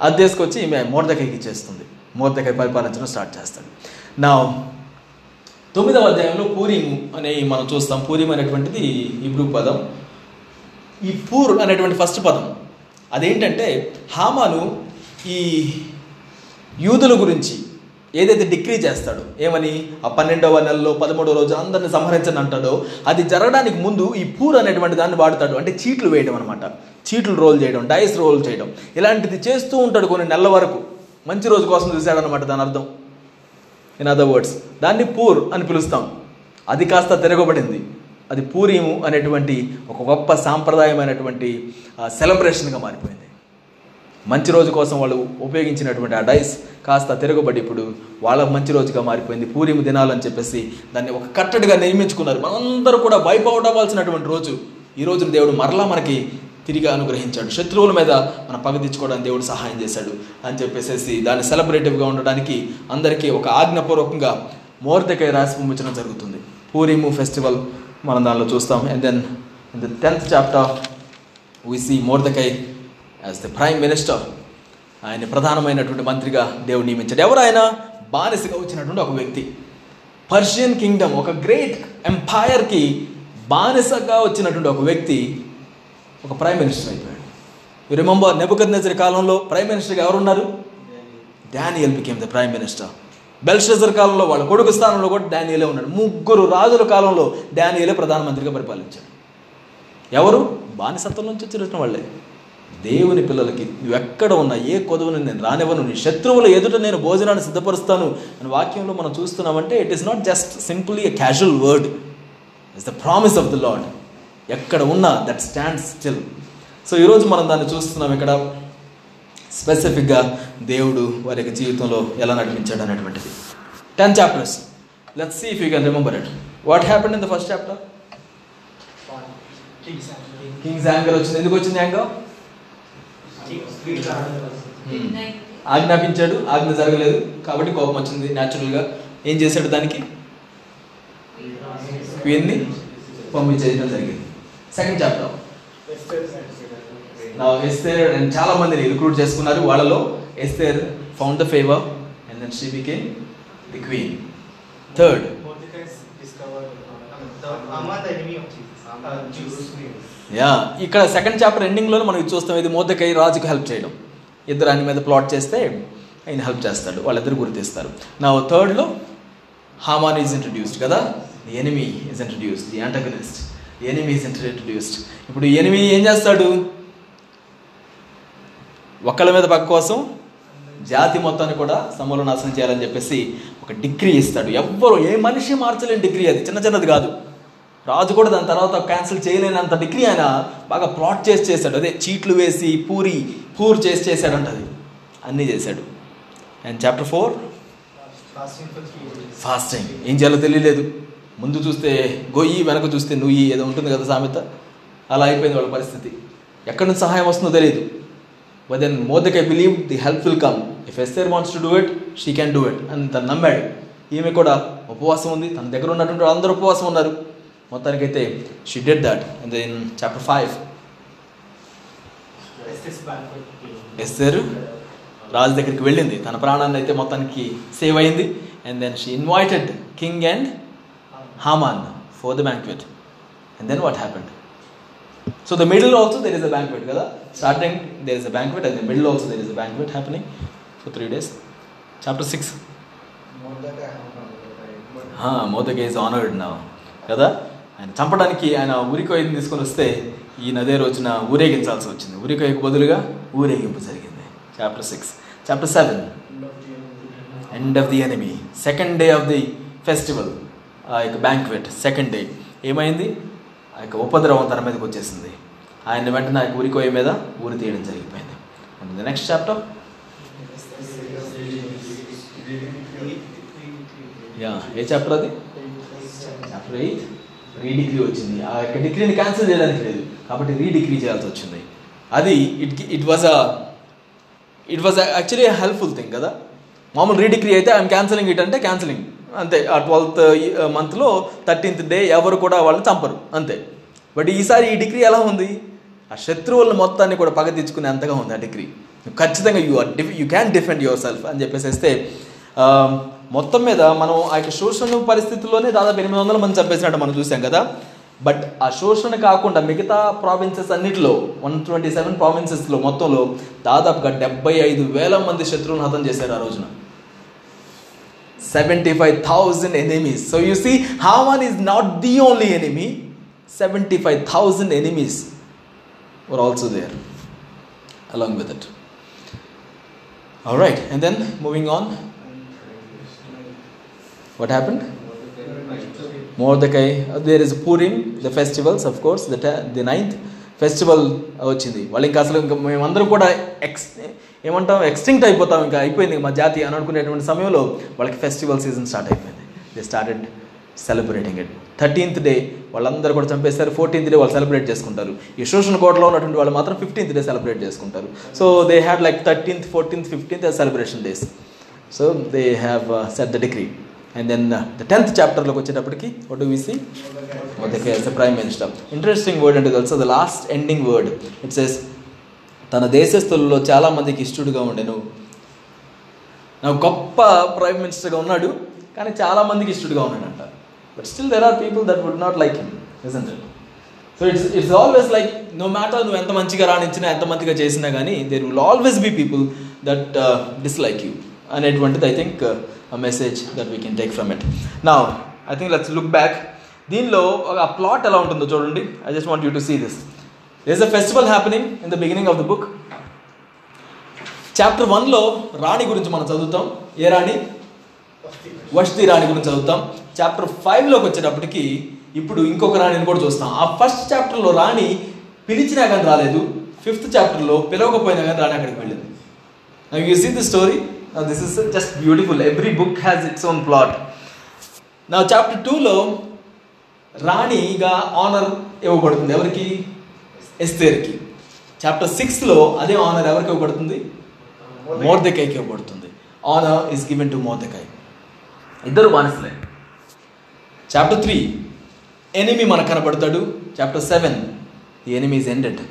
అది తీసుకొచ్చి ఈమె మోర్దకైకి ఇచ్చేస్తుంది. మోర్దకై పరిపాలించడం స్టార్ట్ చేస్తాడు. నా తొమ్మిదవ అధ్యాయంలో పూరిము అనే మనం చూస్తాం. పూరిం అనేటువంటిది ఇబ్రూ పదం. ఈ పూర్ అనేటువంటి ఫస్ట్ పదం. అదేంటంటే హామాను ఈ యూదుల గురించి ఏదైతే డిగ్రీ చేస్తాడో ఏమని? ఆ పన్నెండవ నెలలో పదమూడవ రోజు అందరిని సంహరించని అంటాడో అది జరగడానికి ముందు ఈ పూర్ అనేటువంటి దాన్ని వాడతాడు. అంటే చీట్లు వేయడం అనమాట చీట్లు రోల్ చేయడం డైస్ రోల్ చేయడం. ఇలాంటిది చేస్తూ ఉంటాడు కొన్ని నెలల వరకు. మంచి రోజు కోసం చూశాడనమాట దాని అర్థం. ఇన్ అదర్ వర్డ్స్ దాన్ని పూర్ అని పిలుస్తాం. అది కాస్త తిరగబడింది. అది పూరీము అనేటువంటి ఒక గొప్ప సాంప్రదాయమైనటువంటి సెలబ్రేషన్గా మారిపోయింది. మంచి రోజు కోసం వాళ్ళు ఉపయోగించినటువంటి ఆ డైస్ కాస్త తిరగబడి ఇప్పుడు వాళ్ళ మంచి రోజుగా మారిపోయింది. పూరిము దినాలని చెప్పేసి దాన్ని ఒక కట్టడిగా నియమించుకున్నారు మనందరూ కూడా వైప్ అవ్వాల్సినటువంటి రోజు. ఈ రోజున దేవుడు మరలా మనకి తిరిగి అనుగ్రహించాడు. శత్రువుల మీద మన పగ తెచ్చుకోవడానికి దేవుడు సహాయం చేశాడు అని చెప్పేసి దాన్ని సెలబ్రేటివ్గా ఉండడానికి అందరికీ ఒక ఆజ్ఞాపూర్వకంగా మోర్దకై రాసి పంపించడం జరుగుతుంది. పూరిము ఫెస్టివల్ మనం దానిలో చూస్తాం. And then in the tenth chapter we see Mordecai as the prime minister ఆయన ప్రధానమైనటువంటి మంత్రిగా దేవుడు నియమించాడు. ఎవరు ఆయన బానిసగా వచ్చినటువంటి ఒక వ్యక్తి. పర్షియన్ కింగ్డమ్ ఒక గ్రేట్ ఎంపైర్కి బానిసగా వచ్చినటువంటి ఒక వ్యక్తి ఒక ప్రైమ్ మినిస్టర్ అయిపోయాడు. యు రిమెంబర్ నెబుకద్ నజర్ కాలంలో ప్రైమ్ మినిస్టర్గా ఎవరున్నారు? Daniel became the prime minister Belshazzar కాలంలో వాళ్ళ కొడుకు స్థానంలో కూడా డానియలే ఉన్నాడు. ముగ్గురు రాజుల కాలంలో డానియలే ప్రధానమంత్రిగా పరిపాలించాడు. ఎవరు? బానిసత్వం నుంచి వచ్చిన వాళ్ళే. దేవుని పిల్లలకి నువ్వు ఎక్కడ ఉన్నా ఏ కొదువుని నేను రానివ్వను నీ శత్రువుల ఎదుట నేను భోజనాన్ని సిద్ధపరుస్తాను అని వాక్యంలో మనం చూస్తున్నామంటే it is not just simply a casual word it's the promise of the Lord ఎక్కడ ఉన్నా దట్ స్టాండ్ స్టిల్ సో ఈరోజు మనం దాన్ని చూస్తున్నాం ఇక్కడ. స్పెసిఫిక్గా దేవుడు వారి యొక్క జీవితంలో ఎలా నడిపించాడు అనేటువంటిది. Ten chapters let's see if you can remember it what happen in the first chapter king's anger వచ్చింది ఎందుకు వచ్చింది యాంగర్ Hmm. ఆజ్ఞాపించాడు ఆజ్ఞ జరగలేదు. కాబట్టి కోపం వచ్చింది న్యాచురల్గా. ఏం చేశాడు దానికి? క్వీన్ని పంపించేయడం జరిగింది. సెకండ్ చాప్టర్ నా ఎస్తేర్ అండ్ చాలా మందిని రిక్రూట్ చేసుకున్నారు. వాళ్ళలో Esther found the favour and then she became the queen third yeah ఇక్కడ సెకండ్ చాప్టర్ ఎండింగ్లో మనం ఇది చూస్తాం. ఇది మోదకై రాజుకు హెల్ప్ చేయడం. ఇద్దరు ఆయన మీద ప్లాట్ చేస్తే ఆయన హెల్ప్ చేస్తాడు. వాళ్ళిద్దరు గుర్తిస్తారు నా థర్డ్లో హామాన్ ఈజ్ ఇంట్రడ్యూస్డ్ కదా? The enemy is introduced the antagonist the enemy is introduced ఇప్పుడు ఎనిమీ ఏం చేస్తాడు? ఒకళ్ళ మీద పక్క కోసం జాతి మొత్తాన్ని కూడా సమూల నాశనం చేయాలని చెప్పేసి ఒక డిగ్రీ ఇస్తాడు. ఎవ్వరు ఏ మనిషి మార్చలేని డిగ్రీ అది. చిన్న చిన్నది కాదు. రాజు కూడా దాని తర్వాత క్యాన్సిల్ చేయలేనంత డిగ్రీ ఆయన బాగా ప్లాట్ చేసి చేశాడు. అదే చీట్లు వేసి పూరి పూర్ చేసి చేశాడంట అది. అన్నీ చేశాడు. And chapter four fast time fasting ఏం చేయాలో తెలియలేదు. ముందు చూస్తే గొయ్యి వెనక చూస్తే నుయ్యి ఏదో ఉంటుంది కదా సామెత. అలా అయిపోయింది వాళ్ళ పరిస్థితి. ఎక్కడి నుంచి సహాయం వస్తుందో తెలియదు. But then Mordecai I believe the help will come if Esther wants to do it she can do it అని తను నమ్మాడు. ఈమె కూడా ఉపవాసం ఉంది. తన దగ్గర ఉన్నటువంటి అందరూ ఉపవాసం ఉన్నారు. మొత్తానికైతే she did that then chapter five Esther రాజు దగ్గరికి వెళ్ళింది. తన ప్రాణాన్ని అయితే మొత్తానికి సేవ్ అయింది. And then she invited king and Haman for the banquet and then what happened so the middle also there is a banquet కదా? Starting there is a banquet and the middle also there is a banquet happening so three days chapter six Mordecai is honoured నా కదా? ఆయన చంపడానికి ఆయన ఉరికోయని తీసుకొని వస్తే ఈయన అదే రోజున ఊరేగించాల్సి వచ్చింది. ఊరికొయ్యకు బదులుగా ఊరేగింపు జరిగింది. Chapter six chapter seven end of the enemy second day of the festival ఆ యొక్క బ్యాంక్వెట్ సెకండ్ డే ఏమైంది? ఆ యొక్క ఉపద్రవం తన మీదకి వచ్చేసింది. ఆయన వెంటనే ఆ యొక్క ఊరికోయ మీద ఊరి తీయడం జరిగిపోయింది. And the next chapter yeah A chapter అది? చాప్టర్ ఎయిట్ రీడిగ్రీ వచ్చింది. ఆ యొక్క డిగ్రీని క్యాన్సిల్ చేయడానికి లేదు. కాబట్టి రీడిగ్రీ చేయాల్సి వచ్చింది. అది it it was a it was actually helpful thing కదా. మామూలు రీడిగ్రీ అయితే ఐఎమ్ క్యాన్సలింగ్ ఇట్ అంటే క్యాన్సలింగ్ అంతే. ఆ ట్వెల్త్ మంత్లో థర్టీన్త్ డే ఎవరు కూడా వాళ్ళని చంపరు. అంతే. బట్ ఈసారి ఈ డిగ్రీ ఎలా ఉంది? ఆ శత్రువులను మొత్తాన్ని కూడా పగ తెచ్చుకునే అంతగా ఉంది ఆ డిగ్రీ ఖచ్చితంగా you are the you can defend yourself అని చెప్పేసి um, మొత్తం మీద మనం ఆ యొక్క శోషణ పరిస్థితుల్లోనే దాదాపు ఎనిమిది వందల మంది చంపేసినట్టు మనం చూసాం కదా. బట్ ఆ శోషణ కాకుండా మిగతా ప్రావిన్సెస్ అన్నిటిలో వన్ ట్వంటీ సెవెన్ ప్రావిన్సెస్లో మొత్తంలో దాదాపుగా డెబ్బై ఐదు వేల మంది శత్రువులను హతం చేశారు ఆ రోజున. Seventy five thousand enemies so you see Haman is not the only enemy seventy five thousand enemies were also there along with it right and then moving on what happened? Mordecai, uh, there is Purim, the festivals, of course, the, te- the ninth festival uh, వచ్చింది. వాళ్ళు ఇంకా అసలు ఇంకా మేమందరం కూడా X ఏమంటాం extinct అయిపోతాం ఇంకా అయిపోయింది మా జాతి అని అనుకునేటువంటి సమయంలో వాళ్ళకి ఫెస్టివల్ సీజన్ స్టార్ట్ అయిపోయింది. They started celebrating it thirteenth day వాళ్ళందరూ కూడా చంపేస్తారు ఫోర్టీన్త్ డే వాళ్ళు సెలబ్రేట్ చేసుకుంటారు. ఈ శోషణ కోటలో ఉన్నటువంటి వాళ్ళు మాత్రం ఫిఫ్టీన్త్ డే సెలబ్రేట్ చేసుకుంటారు. So they had like thirteenth fourteenth fifteenth celebration days so they have set the degree and then the tenth చాప్టర్లోకి వచ్చేటప్పటికి what do we Mordecai as prime minister interesting word అంటే తెలుసు? The last ending word it's yes తన దేశస్థులలో చాలా మందికి ఇష్టడుగా ఉండెను. నాకు గొప్ప ప్రైమ్ మినిస్టర్గా ఉన్నాడు కానీ చాలా మందికి ఇష్టడుగా ఉన్నాడంట but still there are people that would not like him isn't so it's it's always like no matter నువ్వు ఎంత మంచిగా రాణించినా ఎంత మంచిగా చేసినా కానీ there will always be people that dislike you అనేటువంటిది I think a message that we can take from it నా I think let's look back దీనిలో ఆ ప్లాట్ ఎలా ఉంటుందో చూడండి. I just want you to see this these a festival happening in the beginning of the book chapter వన్లో రాణి గురించి మనం చదువుతాం. ఏ రాణి? వష్టి రాణి గురించి చదువుతాం. చాప్టర్ ఫైవ్లోకి వచ్చేటప్పటికి ఇప్పుడు ఇంకొక రాణిని కూడా చూస్తాం. ఆ ఫస్ట్ చాప్టర్లో రాణి పిలిచినా కానీ రాలేదు. ఫిఫ్త్ చాప్టర్లో పిలవకపోయినా కానీ రాణి అక్కడికి వెళ్ళింది. You see the story this is just beautiful every book has its own plot నా చాప్టర్ టూలో రాణిగా ఆనర్ ఇవ్వబడుతుంది. ఎవరికి? ఎస్తేర్కి. చాప్టర్ సిక్స్లో అదే ఆనర్ ఎవరికి ఇవ్వబడుతుంది? మోర్దకాయకి ఇవ్వబడుతుంది. Honour is given to Mordecai ఇద్దరు బానిసలే. చాప్టర్ త్రీ ఎనిమి మనకు కనబడతాడు. Chapter seven the enemy is ended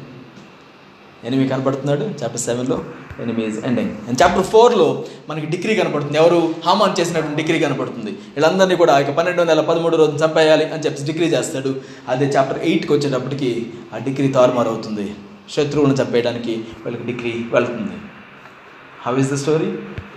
enemy కనబడుతున్నాడు. చాప్టర్ సెవెన్లో ఎనిమీస్ ఎండింగ్ అండ్ చాప్టర్ ఫోర్లో మనకి డిగ్రీ కనపడుతుంది. ఎవరు హామాన్ చేసినటువంటి డిగ్రీ కనపడుతుంది. వీళ్ళందరినీ కూడా ఇక పన్నెండు వందల పదమూడు రోజులు చంపేయాలి అని చెప్పి డిగ్రీ చేస్తాడు. అదే చాప్టర్ ఎయిట్కి వచ్చేటప్పటికి ఆ డిగ్రీ తారుమారు అవుతుంది శత్రువులను చంపేయడానికి వాళ్ళకి డిగ్రీ వెళ్తుంది. How is the story